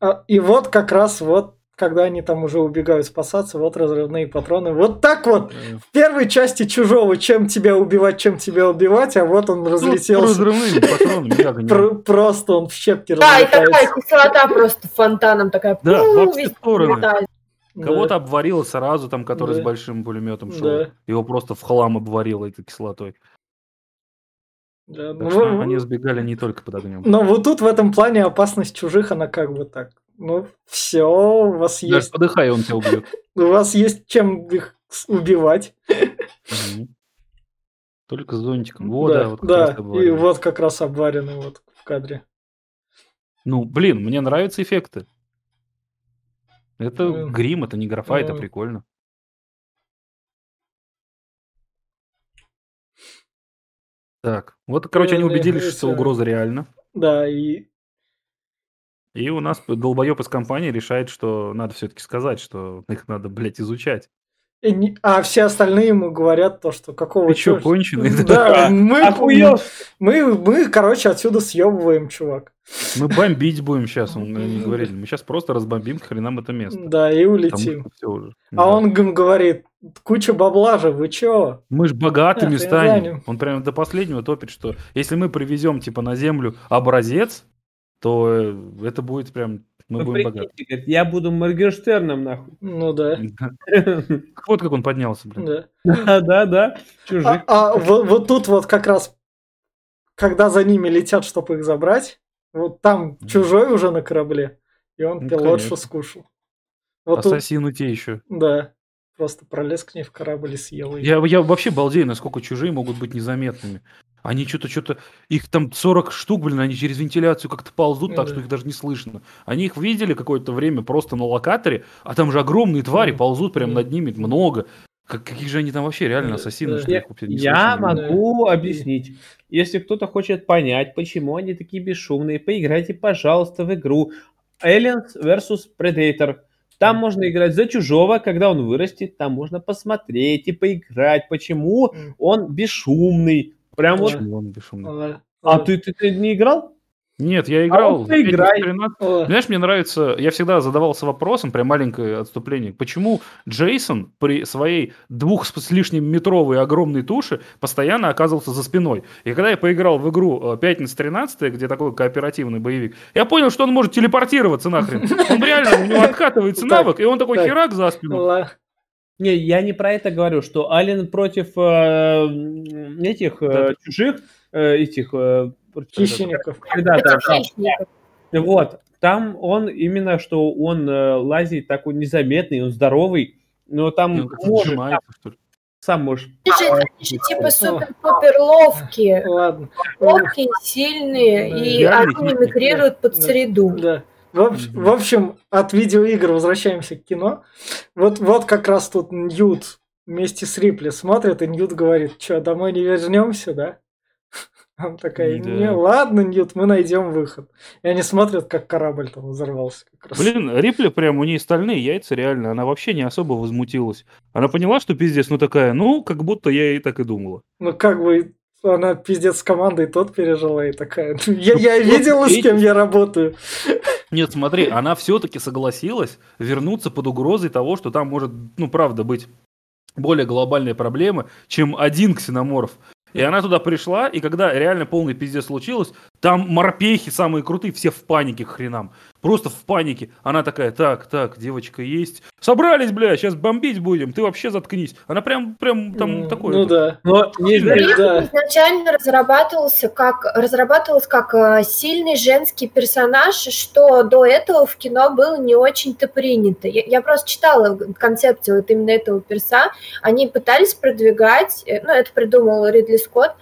А, и вот как раз вот, когда они там уже убегают спасаться, вот разрывные патроны. Вот так вот в первой части чужого, чем тебя убивать, чем тебя убивать, а вот он ну, разлетелся. Огнем. Пр- просто он в щепки Да, и такая кислота просто фонтаном такая. Да, во все стороны. летает. Кого-то обварило сразу, там, который с большим пулеметом шел. Его просто в хлам обварило этой кислотой. Да, Так ну, что они сбегали не только под огнем. Но вот тут в этом плане опасность чужих, она как бы так. Ну, все, у вас Даже есть, подыхай, он тебя убьет. у вас есть чем их убивать. Только с зонтиком. Вот, да, да, вот как да, раз и вот как раз обваренный вот в кадре. Ну, блин, мне нравятся эффекты. Это грим, это не графа, это прикольно. Так, вот, короче, они убедились, что угроза реальна. Да, и И у нас долбоеб из компании решает, что надо все-таки сказать, что их надо, блядь, изучать. не- а все остальные ему говорят то, что какого Ты чё, конченый? Да, мы, мы, мы, короче, отсюда съебываем, чувак. Мы бомбить будем сейчас, он они говорили. Мы сейчас просто разбомбим к хренам это место. Да, и улетим. уже. А Да. он говорит, куча бабла же, вы чё? Мы ж богатыми станем. Он прям до последнего топит, что если мы привезем типа на землю образец, то это будет прям мы Ну, будем прикиньте, богаты. говорит, я буду Моргенштерном, нахуй. Ну да, Вот как он поднялся, блин. да. Да, да. Чужих. А, а вот, вот тут вот как раз, когда за ними летят, чтобы их забрать, вот там чужой уже на корабле, и он Ну, пилотшу скушал. Ассасины те еще. да, просто пролез к ней в корабль и съел ее. Я, я вообще балдею, насколько чужие могут быть незаметными. Они что-то, что-то, их там 40 штук, блин, они через вентиляцию как-то ползут, так что их даже не слышно. Они их видели какое-то время просто на локаторе, а там же огромные твари Мгм. ползут прямо над ними, много. Как, какие же они там вообще реально ассасины, что Я, их вообще не я слышно? могу объяснить. Если кто-то хочет понять, почему они такие бесшумные, поиграйте, пожалуйста, в игру Aliens vs Predator. Там можно играть за чужого, когда он вырастет, там можно посмотреть и поиграть, почему он бесшумный. Прям вот. Почему он бесшумный? А ты, ты, ты не играл? Нет, я играл. вот в Пятницу поиграй. 13. ла- Знаешь, мне нравится, я всегда задавался вопросом, прям маленькое отступление, почему Джейсон при своей двух с лишним метровой огромной туше постоянно оказывался за спиной. И когда я поиграл в игру э, «Пятница 13 где такой кооперативный боевик, я понял, что он может телепортироваться нахрен. Он реально, у него откатывается навык, и он такой так. херак за спину. Не, я не про это говорю, что Ален против э, этих э, Да. чужих, э, этих э, Хищников. Да, да, да. Вот, там он именно, что он э, лазит такой незаметный, он здоровый, но там как-то может, ли. сам можешь. Они же, они же типа супер-пупер ловкие. Ладно. Ловкие, сильные, и Реальные они мимикрируют под Да. среду. Да. В, общем, от видеоигр возвращаемся к кино. Вот, вот как раз тут Ньют вместе с Рипли смотрит, и Ньют говорит, что, домой не вернемся, да? Она такая, Да. не, ладно, Ньют, мы найдем выход. И они смотрят, как корабль там взорвался. Как раз. Блин, Рипли прям, у нее стальные яйца, реально. Она вообще не особо возмутилась. Она поняла, что пиздец, ну такая, ну, как будто я и так и думала. Ну, как бы, она пиздец с командой тот пережила и такая, «Ну, я, я видела, с кем я работаю. Нет, смотри, она все-таки согласилась вернуться под угрозой того, что там может, ну, правда, быть более глобальные проблемы, чем один ксеноморф. И она туда пришла, и когда реально полный пиздец случилось, там морпехи самые крутые, все в панике к хренам. Просто в панике. Она такая, так, так, девочка есть. Собрались, бля, сейчас бомбить будем, ты вообще заткнись. Она прям, прям там М, такое. Ну да. Но не. Рик Да. изначально разрабатывался как, разрабатывался как э, сильный женский персонаж, что до этого в кино было не очень-то принято. Я, я просто читала концепцию вот именно этого перса. Они пытались продвигать, э, ну, это придумал Ридли Скотт,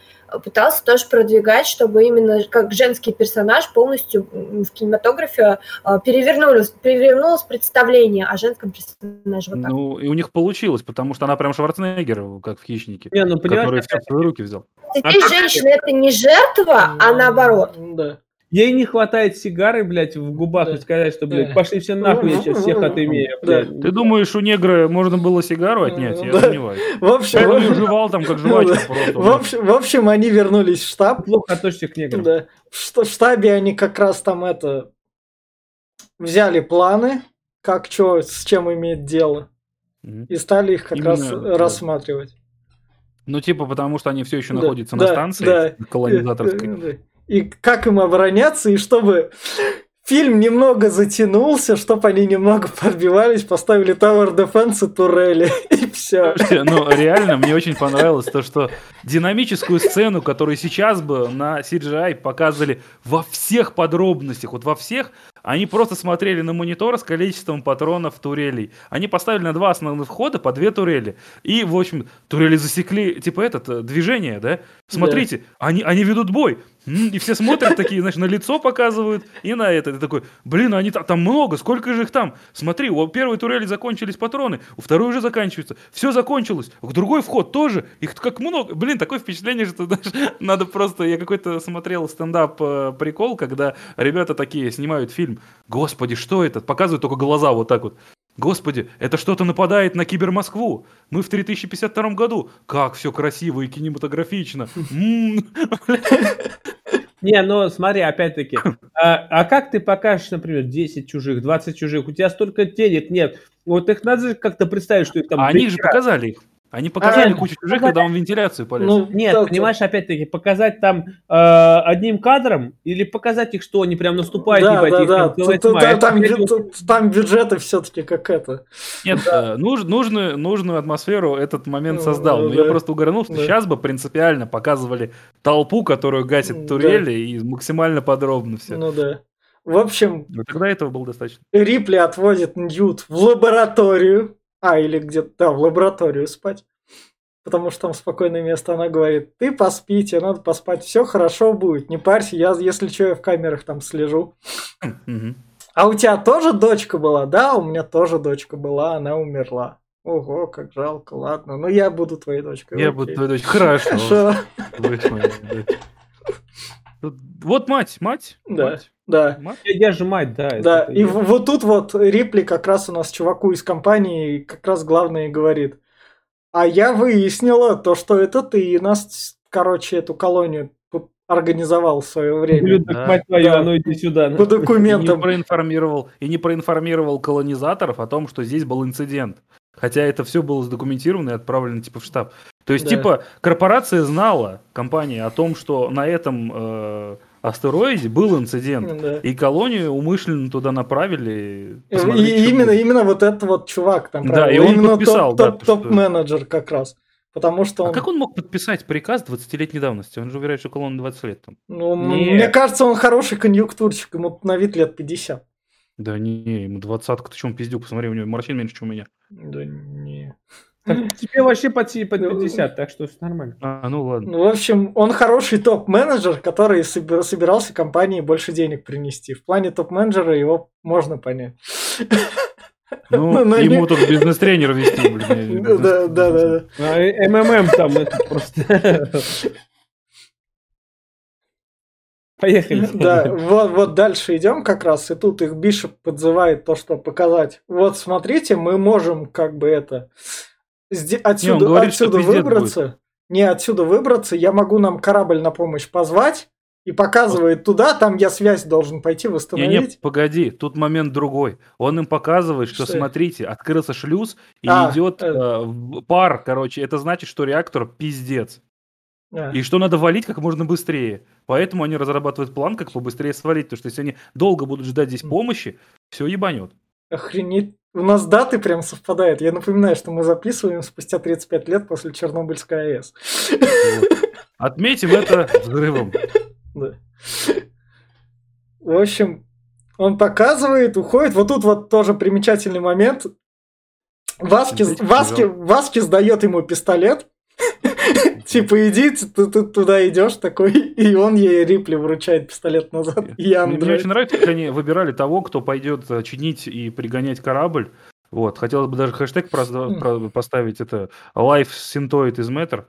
пытался тоже продвигать, чтобы именно как женский персонаж полностью в кинематографе э, перевернулось, перевернулось представление о женском персонаже. Вот так. Ну, и у них получилось, потому что она прям Шварценеггер, как в «Хищнике», Не, ну который все в свои руки взял. Здесь женщина это не жертва, а наоборот. Да. Ей не хватает сигары, блядь, в губах Да. и сказать, что, блядь, пошли все нахуй, я сейчас всех отымею, Да. блядь. Ты думаешь, у негра можно было сигару отнять? Я Да. сомневаюсь. В общем, Поэтому и жевал там, как жвачка просто. в общем, в общем, они вернулись в штаб. Плохо относишься к неграм. Да. В шта- в штабе они как раз там это взяли планы, как что, с чем иметь дело, Мгм. и стали их как Именно, раз да. рассматривать. Ну, типа, потому что они все еще Да, находятся да, на станции да. колонизаторской. И как им обороняться, и чтобы фильм немного затянулся, чтобы они немного подбивались, поставили Tower Defense и турели, и все. Ну реально, мне очень понравилось то, что динамическую сцену, которую сейчас бы на CGI показывали во всех подробностях, вот во всех, они просто смотрели на монитор с количеством патронов турелей. Они поставили на два основных входа по две турели. И, в общем, турели засекли, типа, этот, э, движение, да? Смотрите, они, они ведут бой. И все смотрят такие, знаешь, на лицо показывают и на это. Ты такой, блин, они та- там много, сколько же их там? Смотри, у первой турели закончились патроны, у второй уже заканчиваются. Все закончилось. У другой вход тоже. Их как много. Блин, такое впечатление, что знаешь, надо просто... Я какой-то смотрел стендап э, когда ребята такие снимают фильм. Господи, что это? Показывают только глаза вот так вот. Господи, это что-то нападает на кибермоскву. Мы в 3052 году. Как все красиво и кинематографично. Не, ну смотри, опять-таки, а, а как ты покажешь, например, 10 чужих, 20 чужих? У тебя столько денег нет. Вот их надо же как-то представить, что их там... А они же показали их. Они показали А, кучу чужих, когда он в вентиляцию полез. Ну, Нет, да, понимаешь, опять-таки, показать там э, одним кадром или показать их, что они прям наступают, Да, ебать, да, их да. там целая тьма. да, Там бю- тут- там бюджеты все-таки как это. Нет, э, нуж- нужную, нужную атмосферу этот момент создал. Но Ну, я да. просто угорнул, что Да. сейчас бы принципиально показывали толпу, которую гасит Да. турели, и максимально подробно все. Ну да. В общем, Но тогда этого было достаточно. Рипли отводит Ньют в лабораторию. А, или где-то, да, в лабораторию спать. Потому что там спокойное место. Она говорит, ты поспи, тебе надо поспать, все хорошо будет, не парься, я, если что, я в камерах там слежу. А у тебя тоже дочка была? Да, у меня тоже дочка была, она умерла. Ого, как жалко, ладно. Ну я буду твоей дочкой. Я окей. буду твоей дочкой. Хорошо. Хорошо. Будешь моей дочкой. Тут- Вот мать, мать. Да. мать, Да. мать. Я, я же мать, да. это- Да, это и я. вот тут вот Рипли как раз у нас чуваку из компании как раз главное и говорит. А я выяснила то, что это ты нас, короче, эту колонию организовал в свое время. Ублюдок, Да. мать твою, Да. а ну иди сюда. По И не документам. проинформировал, и не проинформировал колонизаторов о том, что здесь был инцидент. Хотя это все было задокументировано и отправлено типа в штаб. То есть, Да. типа, корпорация знала, компания, о том, что на этом э, астероиде был инцидент. Да. И колонию умышленно туда направили. И именно, будет. именно вот этот вот чувак там Да, правил. и он именно подписал, топ, да, топ, то, что- топ-менеджер как раз. Потому что он, А как он мог подписать приказ 20-летней давности? Он же уверяет, что колонна 20 лет там. ну, Нет. мне кажется, он хороший конъюнктурщик, ему на вид лет 50. Да не, ему двадцатка, ты чем пиздюк, посмотри, у него морщин меньше, чем у меня. Да не. Так тебе вообще под, си- под Ну, 50, так что все нормально. А, ну ладно. Ну, в общем, он хороший топ-менеджер, который собир- собирался компании больше денег принести. В плане топ-менеджера его можно понять. Ну, но ему не- тут бизнес-тренер вести, блин. Да, да, да. да. А, МММ там это просто... Поехали. Да, вот, вот дальше идем как раз, и тут их Бишоп подзывает то, что показать. Вот смотрите, мы можем как бы это отсюда, говорит, что отсюда выбраться. Не отсюда выбраться, я могу нам корабль на помощь позвать и показывает туда, там я связь должен пойти Не, не, восстановить. погоди, тут момент другой. Он им показывает, что, Что? смотрите, открылся шлюз и А, идет э. э, в- пар, короче, это значит, что реактор пиздец. А. И что надо валить как можно быстрее. Поэтому они разрабатывают план, как побыстрее свалить. Потому что если они долго будут ждать здесь помощи, все ебанет. Охренеть. У нас даты прям совпадают. Я напоминаю, что мы записываем спустя 35 лет после Чернобыльской АЭС. Вот. Отметим это взрывом. Да. В общем, он показывает, уходит. Вот тут вот тоже примечательный момент. Смотрите, Васки, Васкис дает ему пистолет. Типа, иди, ты, туда идешь такой, и он ей Рипли вручает пистолет назад. И Мне, очень нравится, как они выбирали того, кто пойдет э, чинить и пригонять корабль. Вот. Хотелось бы даже хэштег про- поставить это Life Syntoid is Matter.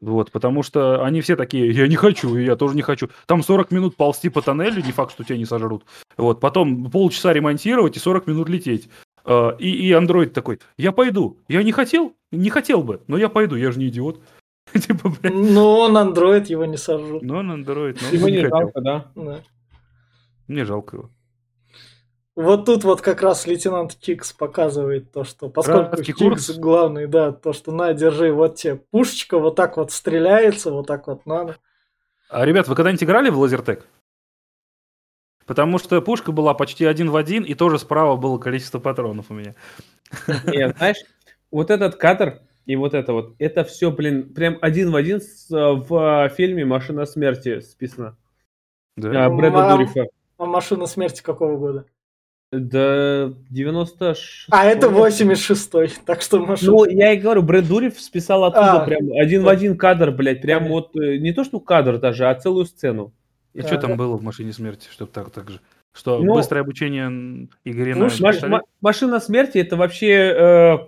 Вот, потому что они все такие, я не хочу, я тоже не хочу. Там 40 минут ползти по тоннелю, не факт, что тебя не сожрут. Вот, потом полчаса ремонтировать и 40 минут лететь. Э, И, и андроид такой, я пойду. Я не хотел, не хотел бы, но я пойду, я же не идиот. Типа, блядь, Но он андроид, его не сожрут. ну он андроид, но он Его бы не не хотел. жалко, да? Да. Мне жалко его. Вот тут вот как раз лейтенант Кикс показывает то, что поскольку Краткий Кикс курс. главный, да, то, что на, держи, вот тебе пушечка, вот так вот стреляется, вот так вот надо. А, ребят, вы когда-нибудь играли в лазертек? Потому что пушка была почти один в один, и тоже справа было количество патронов у меня. Нет, знаешь, вот этот кадр и вот это вот, это все, блин, прям один в один с, э, в э, фильме «Машина смерти» списано. Да? А, Брэда Мам. Дурифа. А машина смерти какого года? Да, 96 А это 86-й, так что машина... Ну, я и говорю, Брэд Дуриф списал оттуда А, прям один в да. один кадр, блядь, прям Понятно. вот, э, не то что кадр даже, а целую сцену. И Да. что там было в машине смерти, чтобы так, так же? Что Ну, быстрое обучение н- игре на Слушай, Маш- пистолет? ма- машина смерти это вообще, э,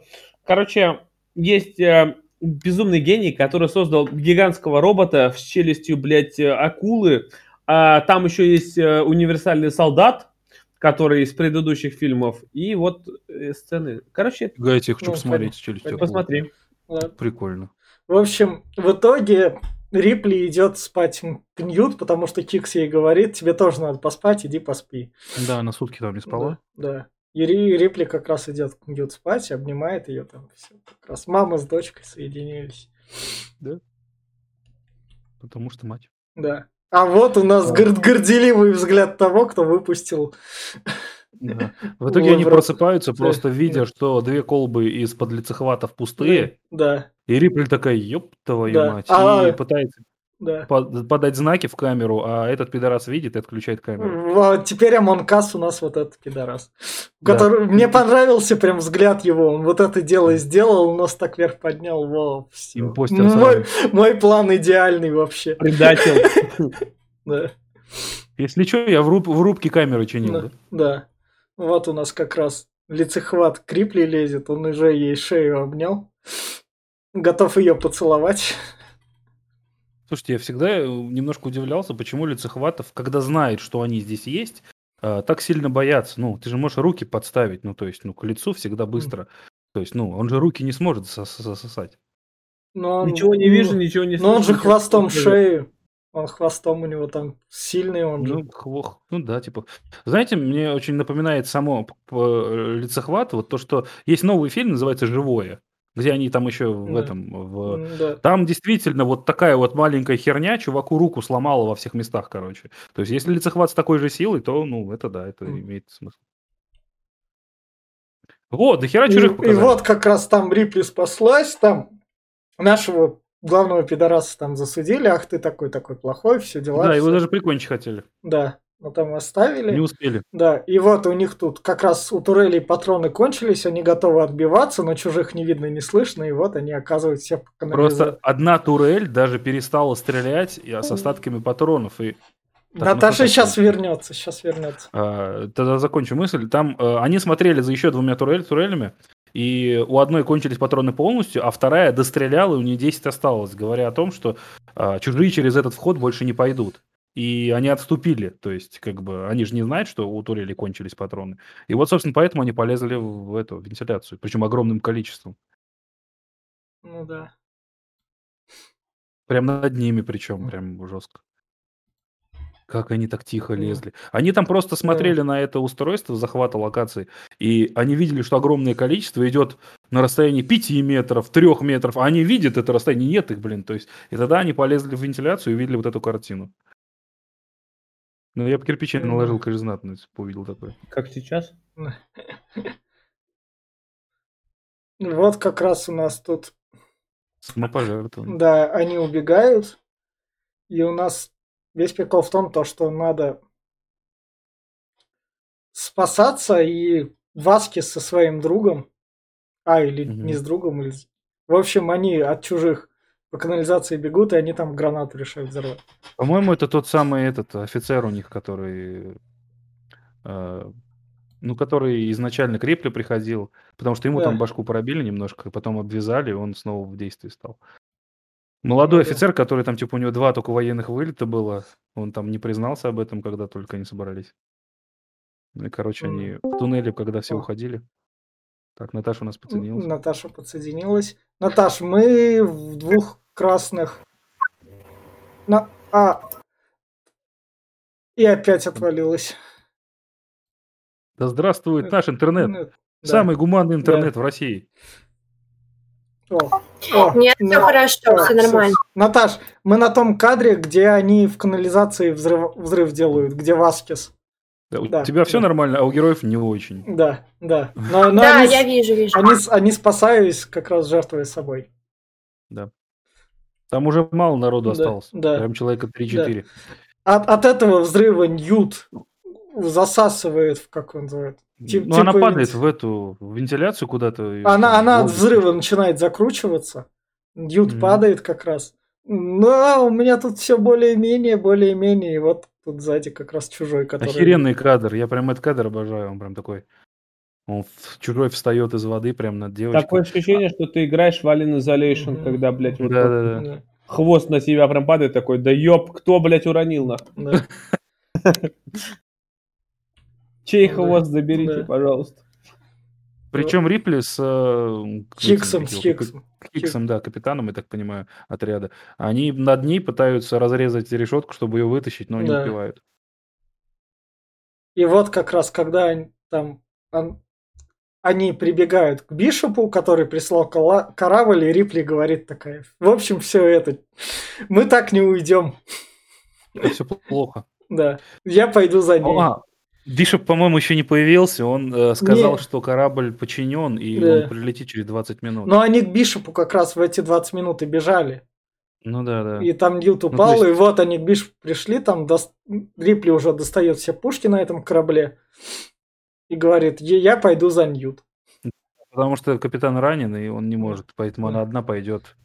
короче, есть э, безумный гений, который создал гигантского робота с челюстью, блядь, э, акулы. А там еще есть э, универсальный солдат, который из предыдущих фильмов. И вот э, сцены. Короче, Гайте, я хочу Ну, посмотреть с челюстью. акулы. посмотри. Прикольно. В общем, в итоге Рипли идет спать к Ньют, потому что Кикс ей говорит, тебе тоже надо поспать, иди поспи. Да, на сутки там не спала. Да, да. И Ри- Рипли как раз идет Ньют спать, обнимает ее там. Все, как раз мама с дочкой соединились. Потому что мать. Да. А вот у нас Да. гор- горделивый взгляд того, кто выпустил. Да. В итоге они просыпаются, Да. просто видя, что две колбы из-под лицехватов пустые. Да, И Рипли такая, ёб твою Да. мать. А- И пытается да. по- подать знаки в камеру, а этот пидорас видит и отключает камеру. Вот, теперь Амонкас у нас вот этот пидорас. Да. Который, мне понравился прям взгляд его. Он вот это дело сделал, нос так вверх поднял. Всё. Импостер Мой, мой план идеальный вообще. Предатель. Да, Если что, я в, руб- в рубке камеры чинил. да. Вот у нас как раз лицехват к Рипли лезет, он уже ей шею обнял. Готов ее поцеловать. Слушайте, я всегда э, немножко удивлялся, почему лицехватов, когда знает, что они здесь есть, э, так сильно боятся. Ну, ты же можешь руки подставить, ну, то есть, ну, к лицу всегда быстро. То есть, ну, он же руки не сможет сос- засосать. Но он- Ничего не ну, вижу, ничего не слышу. Но он же хвостом шею. Он хвостом у него там сильный, он же. Ну, хво- ну да, типа. Знаете, мне очень напоминает само п- лицехват, вот то, что есть новый фильм, называется «Живое», где они там еще в Да. этом, в... Да. Там действительно вот такая вот маленькая херня чуваку руку сломала во всех местах, короче. То есть, если лицехват с такой же силой, то, ну, это да, это имеет смысл. Вот, дохера И, чужих и показали. вот как раз там Рипли спаслась, там нашего главного пидораса там засудили, ах ты такой такой плохой, все дела. Да, его всё. даже прикончить хотели. Да, но там оставили. Не успели. Да, и вот у них тут как раз у турелей патроны кончились, они готовы отбиваться, но чужих не видно, не слышно, и вот они оказывают все по канализации. Просто одна турель даже перестала стрелять и- с остатками патронов. И Так, Наташа ну, сейчас вернется, сейчас вернется. А, Тогда закончу мысль. Там э, они смотрели за еще двумя турель, турелями, и у одной кончились патроны полностью, а вторая достреляла, и у нее 10 осталось, говоря о том, что а, чужие через этот вход больше не пойдут. И они отступили, то есть, как бы, они же не знают, что у турели кончились патроны. И вот, собственно, поэтому они полезли в эту вентиляцию, причем огромным количеством. Ну да. Прям над ними, причем, прям жестко. Как они так тихо Ну. лезли. Они там просто смотрели на это устройство захвата локации, и они видели, что огромное количество идет на расстоянии 5 метров, 3 метров, а они видят это расстояние, нет их, блин. То есть, и тогда они полезли в вентиляцию и увидели вот эту картину. Ну, я бы кирпичи наложил, конечно, знатно, если бы увидел такое. Как сейчас? Вот как раз у нас тут, Самопожертвование. да, они убегают, и у нас весь прикол в том, то, что надо спасаться, и Васки со своим другом, а, или Мгм. не с другом, или... с- В общем, они от чужих по канализации бегут, и они там гранату решают взорвать. По-моему, это тот самый этот офицер у них, который... э, ну, который изначально к Рипли приходил, потому что ему Да. там башку пробили немножко, потом обвязали, и он снова в действии стал. Молодой Ну да. офицер, который там, типа, у него два только военных вылета было, он там не признался об этом, когда только они собрались. Ну и, короче, они в туннеле, когда все уходили. Так, Наташа у нас подсоединилась. Наташа подсоединилась. Наташ, мы в двух красных... На... А... И опять отвалилась. Да здравствует наш интернет. Да. Самый гуманный интернет в России. О, о, Нет, на- все хорошо, о, все нормально. Наташ, мы на том кадре, где они в канализации взрыв, взрыв делают, где Васкис. Да, У Да, тебя все да. нормально, а у героев не очень. Да, да. Но, но Да, они, я вижу, вижу. они, они спасаясь, как раз жертвуя собой. Там уже мало народу Да, осталось. да. Прям человека 3-4. От, от этого взрыва Ньют засасывает, в как он называет? Тип- ну, она типа падает вент- в эту в вентиляцию куда-то. Она, там она от взрыва начинает закручиваться. Ньют Мгм. падает как раз. Но у меня тут все более-менее, более-менее. И вот тут сзади как раз чужой, который... Охеренный кадр. Я прям этот кадр обожаю. Он прям такой. Он в- чужой встает из воды прям над девочкой. Такое ощущение, что ты играешь в Alien Isolation, Мгм. когда, блядь, вот Да, да, да. Хвост на тебя прям падает такой, да ёб, кто, блядь, уронил нахуй? да. Чей хвост заберите, пожалуйста. Причем Рипли с э, Хиксом, этим, с Хиксом. Хиксом, да, капитаном, я так понимаю, отряда. Они над ней пытаются разрезать решетку, чтобы ее вытащить, но не Да. успевают. И вот как раз, когда они там он- они прибегают к Бишопу, который прислал корабль, и Рипли говорит такая, в общем, все это, мы так не уйдем. Все плохо. Да, я пойду за ней. А, Бишоп, по-моему, еще не появился. Он э, сказал, Не. что корабль починен, и Да. он прилетит через 20 минут. Но они к Бишопу как раз в эти 20 минут и бежали. Ну да, да. И там Ньют то упал, есть- и вот они к Бишопу пришли, там дос- Рипли уже достает все пушки на этом корабле и говорит, «Я- пойду за Ньют. Потому что капитан ранен, и он не может. Поэтому она одна пойдет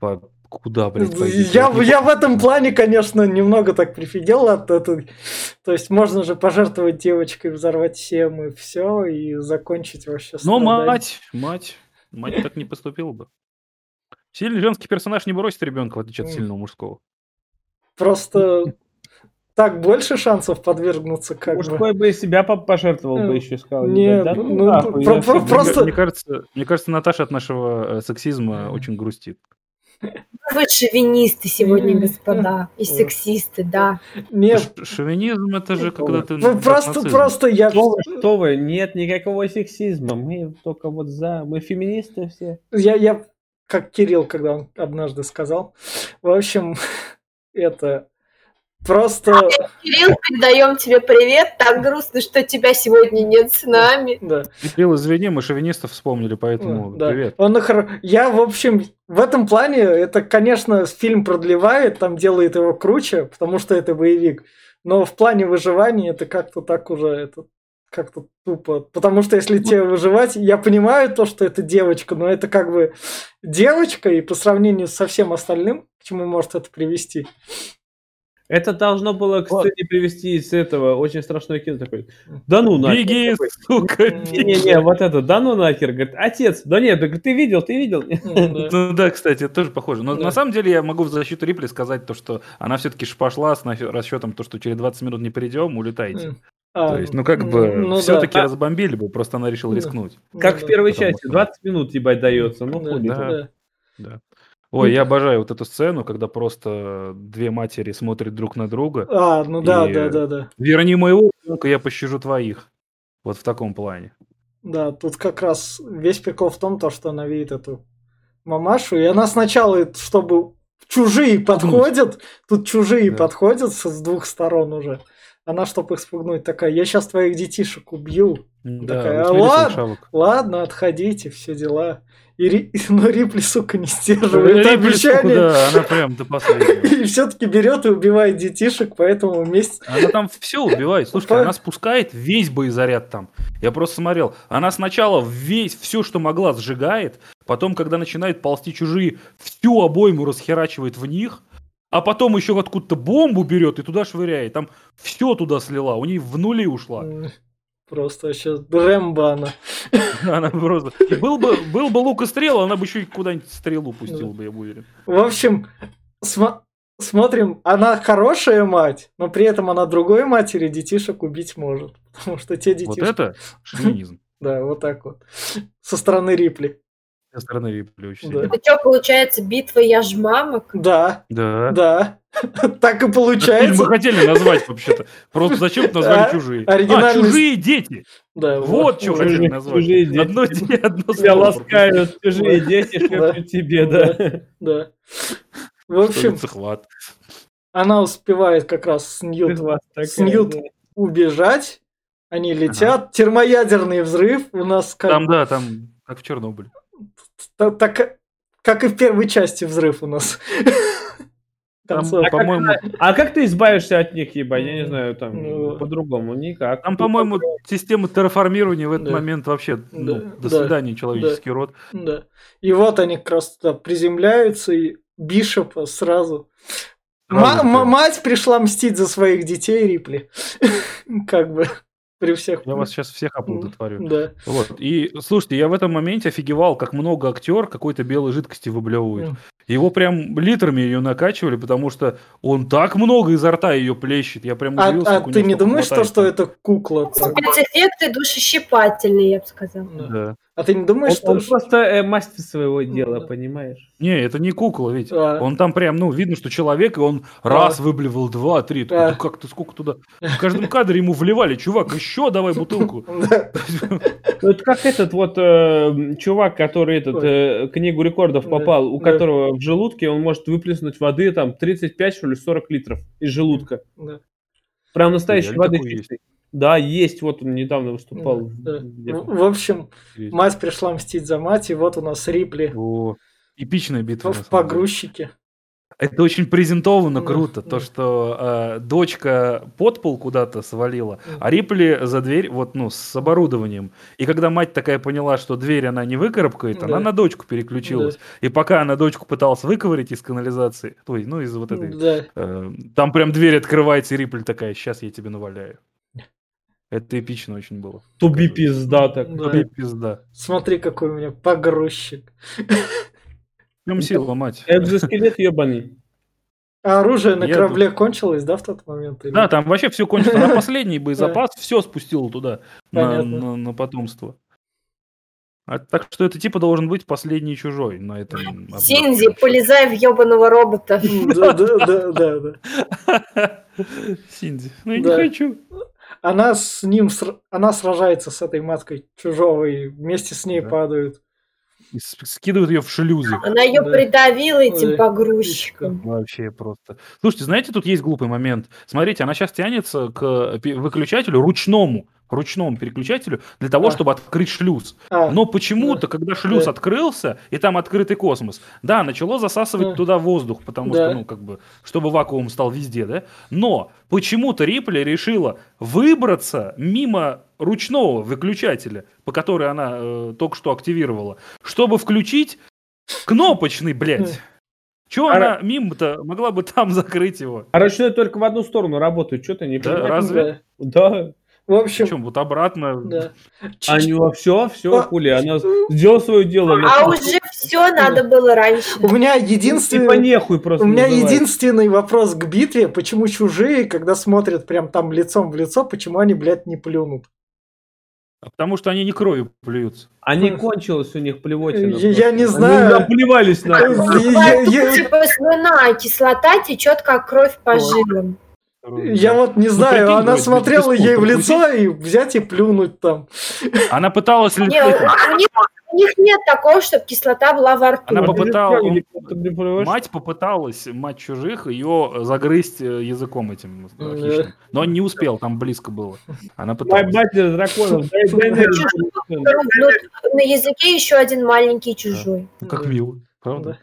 по Куда, блядь, пойдёт? Я, Вот не я в этом плане, конечно, немного так прифигел от этого. То есть можно же пожертвовать девочкой, взорвать всем и все, и закончить вообще Но страдания. мать, мать, мать так не поступила бы. Сильный женский персонаж не бросит ребенка, в отличие от сильного мужского. Просто так больше шансов подвергнуться как бы. Мужской бы и себя по- пожертвовал Э, бы еще сказал. нет, да, ну, нахуй, про- я про- Мне, просто- ка- мне кажется, мне кажется, Наташа от нашего э, сексизма очень грустит. Вы шовинисты сегодня, господа, и сексисты, да. Нет, Шовинизм это же когда ты... ну, как просто, нацизм. просто я, Что вы, что вы, нет никакого сексизма, мы только вот за, мы феминисты все. я, я, как Кирилл, когда он однажды сказал, в общем, это просто, Кирилл, передаем тебе привет. Так грустно, что тебя сегодня нет с нами. да. Кирилл, извини, мы шовинистов вспомнили, поэтому Да. привет. Он хоро- Я, в общем, в этом плане, это, конечно, фильм продлевает, там делает его круче, потому что это боевик. Но в плане выживания это как-то так уже это как-то тупо. Потому что если тебе выживать, я понимаю то, что это девочка, но это как бы девочка, и по сравнению со всем остальным, к чему может это привести. Это должно было, Вот. кстати, привести из этого очень страшное кино такой. Да ну нахер. Беги, Такой, сука, беги. Не-не, вот это, да ну нахер, говорит, отец, да нет, да ты видел, ты видел. Да. Ну да, кстати, это тоже похоже. Но Да. на самом деле я могу в защиту Рипли сказать то, что она все-таки пошла с расчетом, то, что через 20 минут не придем, улетайте. А, То есть, ну как бы, ну да. все-таки А- разбомбили бы, просто она решила Да. рискнуть. Как Ну в да. первой части, что- 20 минут, ебать, дается. Ну, Да, хули. да. да. Ой, я обожаю вот эту сцену, когда просто две матери смотрят друг на друга. А, ну да, И- да, да, да. Верни моего ребенка, я пощажу твоих. Вот в таком плане. Да, тут как раз весь прикол в том, то, что она видит эту мамашу, и она сначала, чтобы чужие подходят, тут чужие Да. подходят с с двух сторон уже. Она, чтобы их спугнуть, такая, я сейчас твоих детишек убью. Да, Такая, своих ладно. шавок. Ладно, отходите, все дела. И Ри- но Рипли, сука, не сдерживает Рипли, обещание. сука, Да, она прям до последнего. И все-таки берет и убивает детишек, поэтому вместе... Она там все убивает. Слушайте, По- она спускает весь боезаряд там. Я просто смотрел. Она сначала весь, все, что могла, сжигает. Потом, когда начинает ползти чужие, всю обойму расхерачивает в них. А потом еще откуда-то бомбу берет и туда швыряет. Там все туда слила. У нее в нули ушла. Просто сейчас Рэмбо она. Она просто... И был бы, был бы лук и стрела, она бы еще и куда-нибудь стрелу пустила бы, я уверен. В общем, смо- смотрим, она хорошая мать, но при этом она другой матери детишек убить может. Потому что те детишки... Вот это шовинизм. Да, вот так вот. Со стороны Рипли. Со стороны Рипли очень Да. Это что, получается, битва я ж мамок? Да, Да. да. Так и получается. мы хотели назвать вообще-то. Просто зачем назвали А, чужие? оригинальный- А, чужие дети. Да, Вот что хотели назвать. чужие дети. Одно, те- одно Тебя слово ласкают чужие дети, шлепают тебе, да. Да. В общем, она успевает как раз с Ньют С Ньют убежать. Они летят. Термоядерный взрыв у нас Там, да, там, как в Чернобыле. Та- так, как и в первой части взрыв у нас. Там. А как по-моему, А как ты избавишься от них, ебать? Я не знаю, там Ну. по-другому никак. там, по-моему, система терраформирования в этот Да. момент вообще, ну, Да, до да, свидания, человеческий род. Да. И вот они как раз туда приземляются, и Бишопа сразу. Сразу прям. мать пришла мстить за своих детей Рипли. Как бы при всех. Я вас сейчас всех оплодотворю. Да. Вот. И слушайте, я в этом моменте офигевал, как много актер какой-то белой жидкости выблевывает. Его прям литрами ее накачивали, потому что он так много изо рта ее плещет. Я прям А, удивился. а у ты не думаешь, что, хватает что там. это кукла? Спецэффекты душещипательные, я бы сказала. Да. Да. А ты не Он, думаешь, что... он просто э, мастер своего дела, Да. понимаешь? Не, это не кукла, ведь. А. Он там прям, ну, видно, что человек, и он Да. раз выблевал, два, три. Такой, Да. «Да как ты, сколько туда? В каждом кадре ему вливали, чувак, еще давай бутылку. Ну, это как этот вот э, чувак, который этот, э, книгу рекордов попал, у которого в желудке он может выплеснуть воды там 35, что ли, 40 литров из желудка. Да. Прям настоящей воды чистой. Да, есть, вот он недавно выступал. Да. где-то. В в общем, мать пришла мстить за мать, и вот у нас Рипли О, эпичная битва. в погрузчике. Это очень презентовано Да, круто, да. то, что э, дочка под пол куда-то свалила, а Рипли за дверь, вот, ну, с оборудованием. И когда мать такая поняла, что дверь она не выкарабкает, она Да. на дочку переключилась. И пока она дочку пыталась выковырять из канализации, ой, ну, из вот этой, Да. э, там прям дверь открывается, и Рипли такая, сейчас я тебе наваляю. Это эпично очень было. Туби пизда так. Да. Туби пизда. Смотри, какой у меня погрузчик. Чем сила, мать? Экзоскелет ебаный. А оружие на Я корабле кончилось, да, в тот момент? или- Да, там вообще все кончено. На последний боезапас все спустил туда, на, на- на потомство. А, так что это типа должен быть последний чужой на этом. Синзи, полезай в ебаного робота. Да, да, да, да, да. Синди. Ну я не хочу. Она с ним, она сражается с этой маткой чужого и вместе с ней Да. падают. И скидывают ее в шлюзы. Она ее Да. придавила этим Ой, погрузчиком. Вообще просто. Слушайте, знаете, тут есть глупый момент. Смотрите, она сейчас тянется к выключателю ручному, ручному переключателю для того, А. чтобы открыть шлюз. А, Но почему-то, когда шлюз Да. открылся, и там открытый космос, да, начало засасывать Да. туда воздух, потому Да. что, ну, как бы, чтобы вакуум стал везде, да. Но почему-то Рипли решила выбраться мимо ручного выключателя, по которой она э, только что активировала, чтобы включить кнопочный, блядь. Чего А она мимо-то могла бы там закрыть его? А ручной только в одну сторону работает. Что-то не Да, понимаю. разве? да. В общем, Причем вот обратно. да. А Ч- не все, все, А, хули. Она сделала свое дело. А уже все надо было раньше. У меня единственный... нехуй просто У меня называется. единственный вопрос к битве, почему чужие, когда смотрят прям там лицом в лицо, почему они, блядь, не плюнут? А Потому что они не кровью плюются. А не кончилось у них плевотина. Я- я не знаю. Они наплевались на это. Я- я- Типа слюна, кислота течет как кровь по жилам. Я вот не знаю, прикинь, она смотрела ей в лицо и взять и плюнуть там. Она пыталась ли- Не, у них, у них нет такого, чтобы кислота была во рту. Она попыталась-? Мать попыталась, мать чужих, ее загрызть э, языком этим хищным. Но он не успел, там близко было. Она пыталась. мать драконов. Ну, на языке еще один маленький чужой. Ну, как мило, правда?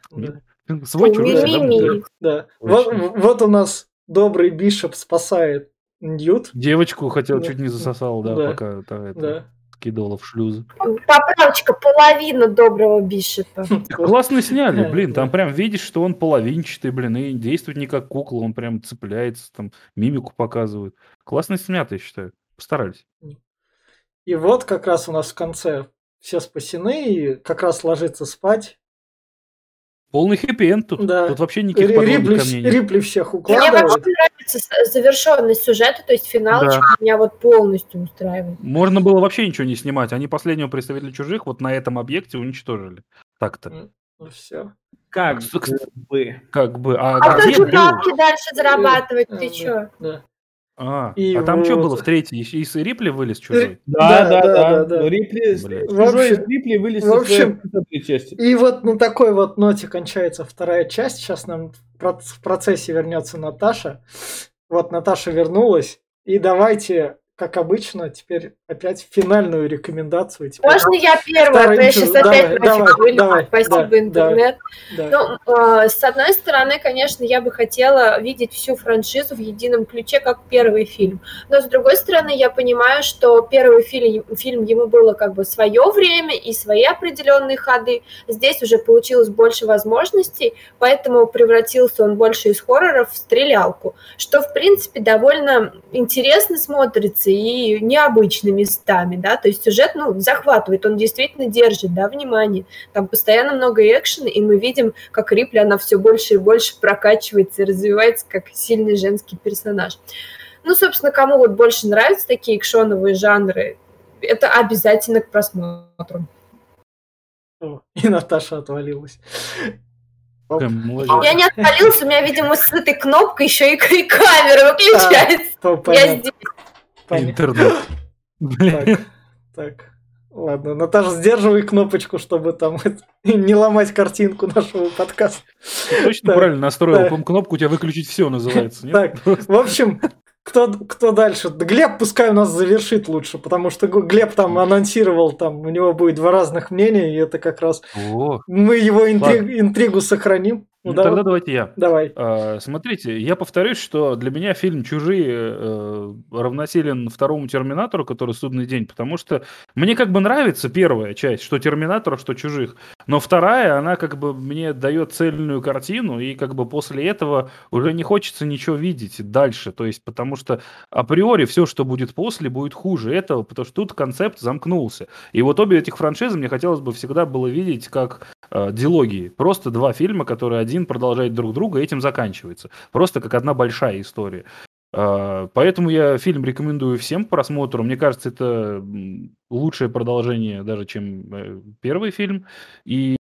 Свой чужой. Да. Вот, вот у нас добрый Бишоп спасает Ньют. Девочку хотел, Да. чуть не засосал, да, Да. пока та, это, Да. скидывала в шлюзы. Поправочка, половина доброго бишепа. Классно сняли, Да, блин, там прям видишь, что он половинчатый, блин, и действует не как кукла, он прям цепляется, там мимику показывает. Классно снято, я считаю. Постарались. И вот как раз у нас в конце все спасены, и как раз ложится спать. Полный хэппи-энд тут. Да. Тут вообще никаких Рипли, камней нет. Рипли всех Мне укладывает. вообще нравится завершенность сюжета, то есть финалочка Да. меня вот полностью устраивает. Можно было вообще ничего не снимать. Они последнего представителя чужих вот на этом объекте уничтожили. Так-то. Ну все. Как бы. Как бы. А, А тут был? бабки дальше зарабатывать, ты Да, чё? Да. А, И а там что вот- было в третьей? Еще и с Рипли вылез чужой? Да, Да, да, да, да. да, да. Но Рипли. В чужой из Рипли вылез в общем- пятой части. И вот на такой вот ноте кончается вторая часть. Сейчас нам в процессе вернется Наташа. Вот Наташа вернулась. И давайте, как обычно, теперь опять финальную рекомендацию. Теперь. Можно я первая? Я сейчас. Давай, опять давай, нафиг вылезу. давай, Спасибо, да, интернет. Да. Ну, э, с одной стороны, конечно, я бы хотела видеть всю франшизу в едином ключе, как первый фильм. Но с другой стороны, я понимаю, что первый фильм, фильм ему было как бы свое время и свои определенные ходы. Здесь уже получилось больше возможностей, поэтому превратился он больше из хоррора в стрелялку, что, в принципе, довольно интересно смотрится и необычно местами, да, то есть сюжет, ну, захватывает, он действительно держит, да, внимание. Там постоянно много экшена, и мы видим, как Рипли, она все больше и больше прокачивается и развивается как сильный женский персонаж. Ну, собственно, кому вот больше нравятся такие экшоновые жанры, это обязательно к просмотру. О, И Наташа отвалилась. Какая. Я не отвалилась, у меня, видимо, с этой кнопкой еще и, и камера выключается. То Я здесь. Понятно. Интернет. Так, так. Ладно, Наташа, сдерживай кнопочку, чтобы там не ломать картинку нашего подкаста. Точно Так, правильно настроил. кнопку у тебя выключить все называется. нет? Так, в общем, кто, кто дальше? Да Глеб пускай у нас завершит лучше, потому что Глеб там анонсировал, там у него будет два разных мнения, и это как раз О, мы его интри- интригу сохраним. Ну, ну тогда давайте я. Давай. А, смотрите, я повторюсь, что для меня фильм «Чужие» э, равносилен второму «Терминатору», который «Судный день», потому что мне как бы нравится первая часть, что «Терминатора», что «Чужих», но вторая, она как бы мне дает цельную картину, и как бы после этого уже не хочется ничего видеть дальше, то есть потому что априори все, что будет после, будет хуже этого, потому что тут концепт замкнулся. И вот обе этих франшизы мне хотелось бы всегда было видеть как э, дилогии. Просто два фильма, которые один продолжает друг друга, этим заканчивается. Просто как одна большая история. Э, поэтому я фильм рекомендую всем к просмотру. Мне кажется, это лучшее продолжение даже, чем э, первый фильм. И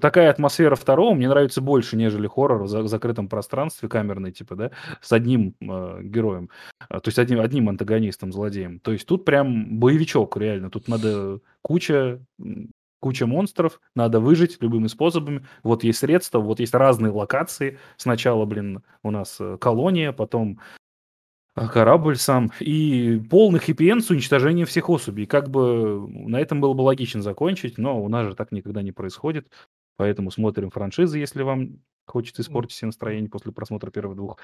такая атмосфера второго мне нравится больше, нежели хоррор в закрытом пространстве, камерный, типа, да, с одним э, героем, то есть одним, одним антагонистом, злодеем. То есть тут прям боевичок, реально. Тут надо куча куча монстров, надо выжить любыми способами. Вот есть средства, вот есть разные локации. Сначала, блин, у нас э, колония, потом э, корабль сам, и полный хэппи с уничтожением всех особей. Как бы на этом было бы логично закончить, но у нас же так никогда не происходит. Поэтому смотрим франшизы, если вам хочется испортить себе настроение после просмотра первых двух.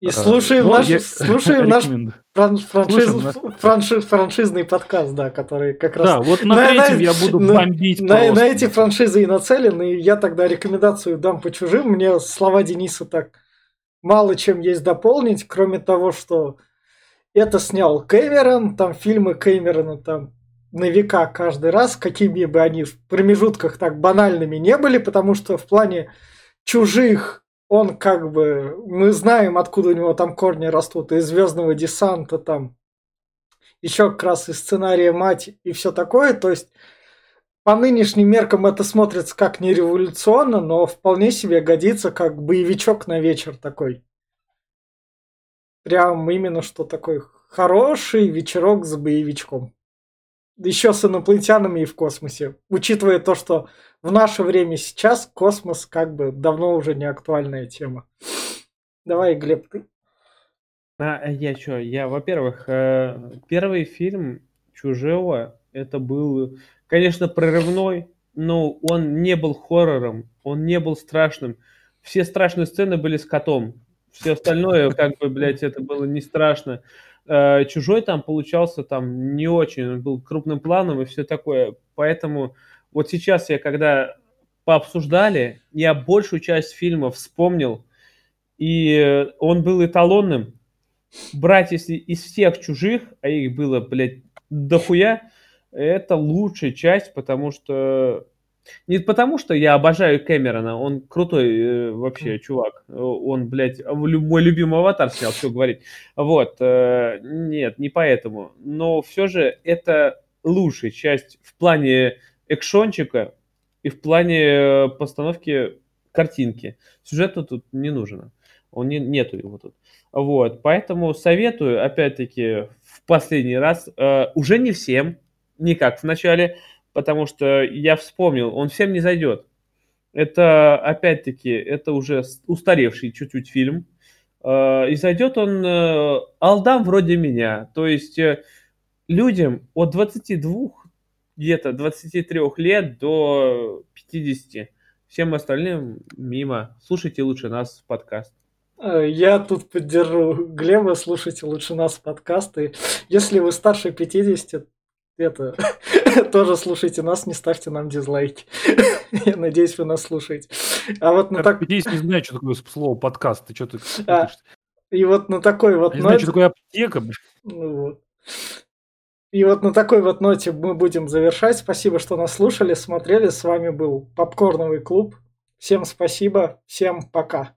И слушаем, наш, я... слушаем наш фран, франшиз, франшиз, франшизный подкаст, да, который как раз... Да, вот на, на третьем на, я буду на, бомбить на, на эти франшизы и нацелен, и я тогда рекомендацию дам по чужим. Мне слова Дениса так мало чем есть дополнить, кроме того, что это снял Кэмерон, там фильмы Кэмерона там на века каждый раз, какими бы они в промежутках так банальными не были, потому что в плане чужих он как бы, мы знаем, откуда у него там корни растут, из звездного десанта там, еще как раз из сценария «Мать» и все такое, то есть по нынешним меркам это смотрится как не революционно, но вполне себе годится как боевичок на вечер такой. Прям именно что такой хороший вечерок с боевичком. Еще с инопланетянами и в космосе. Учитывая то, что в наше время сейчас космос как бы давно уже не актуальная тема. Давай, Глеб, ты. А, я что, я, во-первых, э, первый фильм Чужого, это был, конечно, прорывной, но он не был хоррором, он не был страшным. Все страшные сцены были с котом. Все остальное, как бы, блядь, это было не страшно. Э, Чужой там получался там не очень, он был крупным планом и все такое. Поэтому вот сейчас я, когда пообсуждали, я большую часть фильмов вспомнил, и он был эталонным. Брать, если из всех чужих, а их было, блядь, дохуя, это лучшая часть, потому что... Не потому, что я обожаю Кэмерона, он крутой э, вообще чувак. Он, блядь, мой любимый аватар снял, все говорить. Вот, э, нет, не поэтому. Но все же это лучшая часть в плане экшончика и в плане э, постановки картинки. Сюжета тут не нужно. Он не, нету его тут. Вот, поэтому советую, опять-таки, в последний раз, э, уже не всем, не как в начале, потому что я вспомнил, он всем не зайдет. Это, опять-таки, это уже устаревший чуть-чуть фильм. Э, и зайдет он э, алдам вроде меня. То есть э, людям от 22 где-то 23 лет до 50. Всем остальным мимо. Слушайте лучше нас в подкаст. Я тут поддержу Глеба, слушайте лучше нас в подкасты. Если вы старше 50, это тоже слушайте нас, не ставьте нам дизлайки. Я надеюсь, вы нас слушаете. А вот на так... 50 не знаю, что такое слово подкаст. Ты что ты... А, и вот на такой вот... Не знаю, что такое аптека. Ну вот. И вот на такой вот ноте мы будем завершать. Спасибо, что нас слушали, смотрели. С вами был Попкорновый клуб. Всем спасибо, всем пока.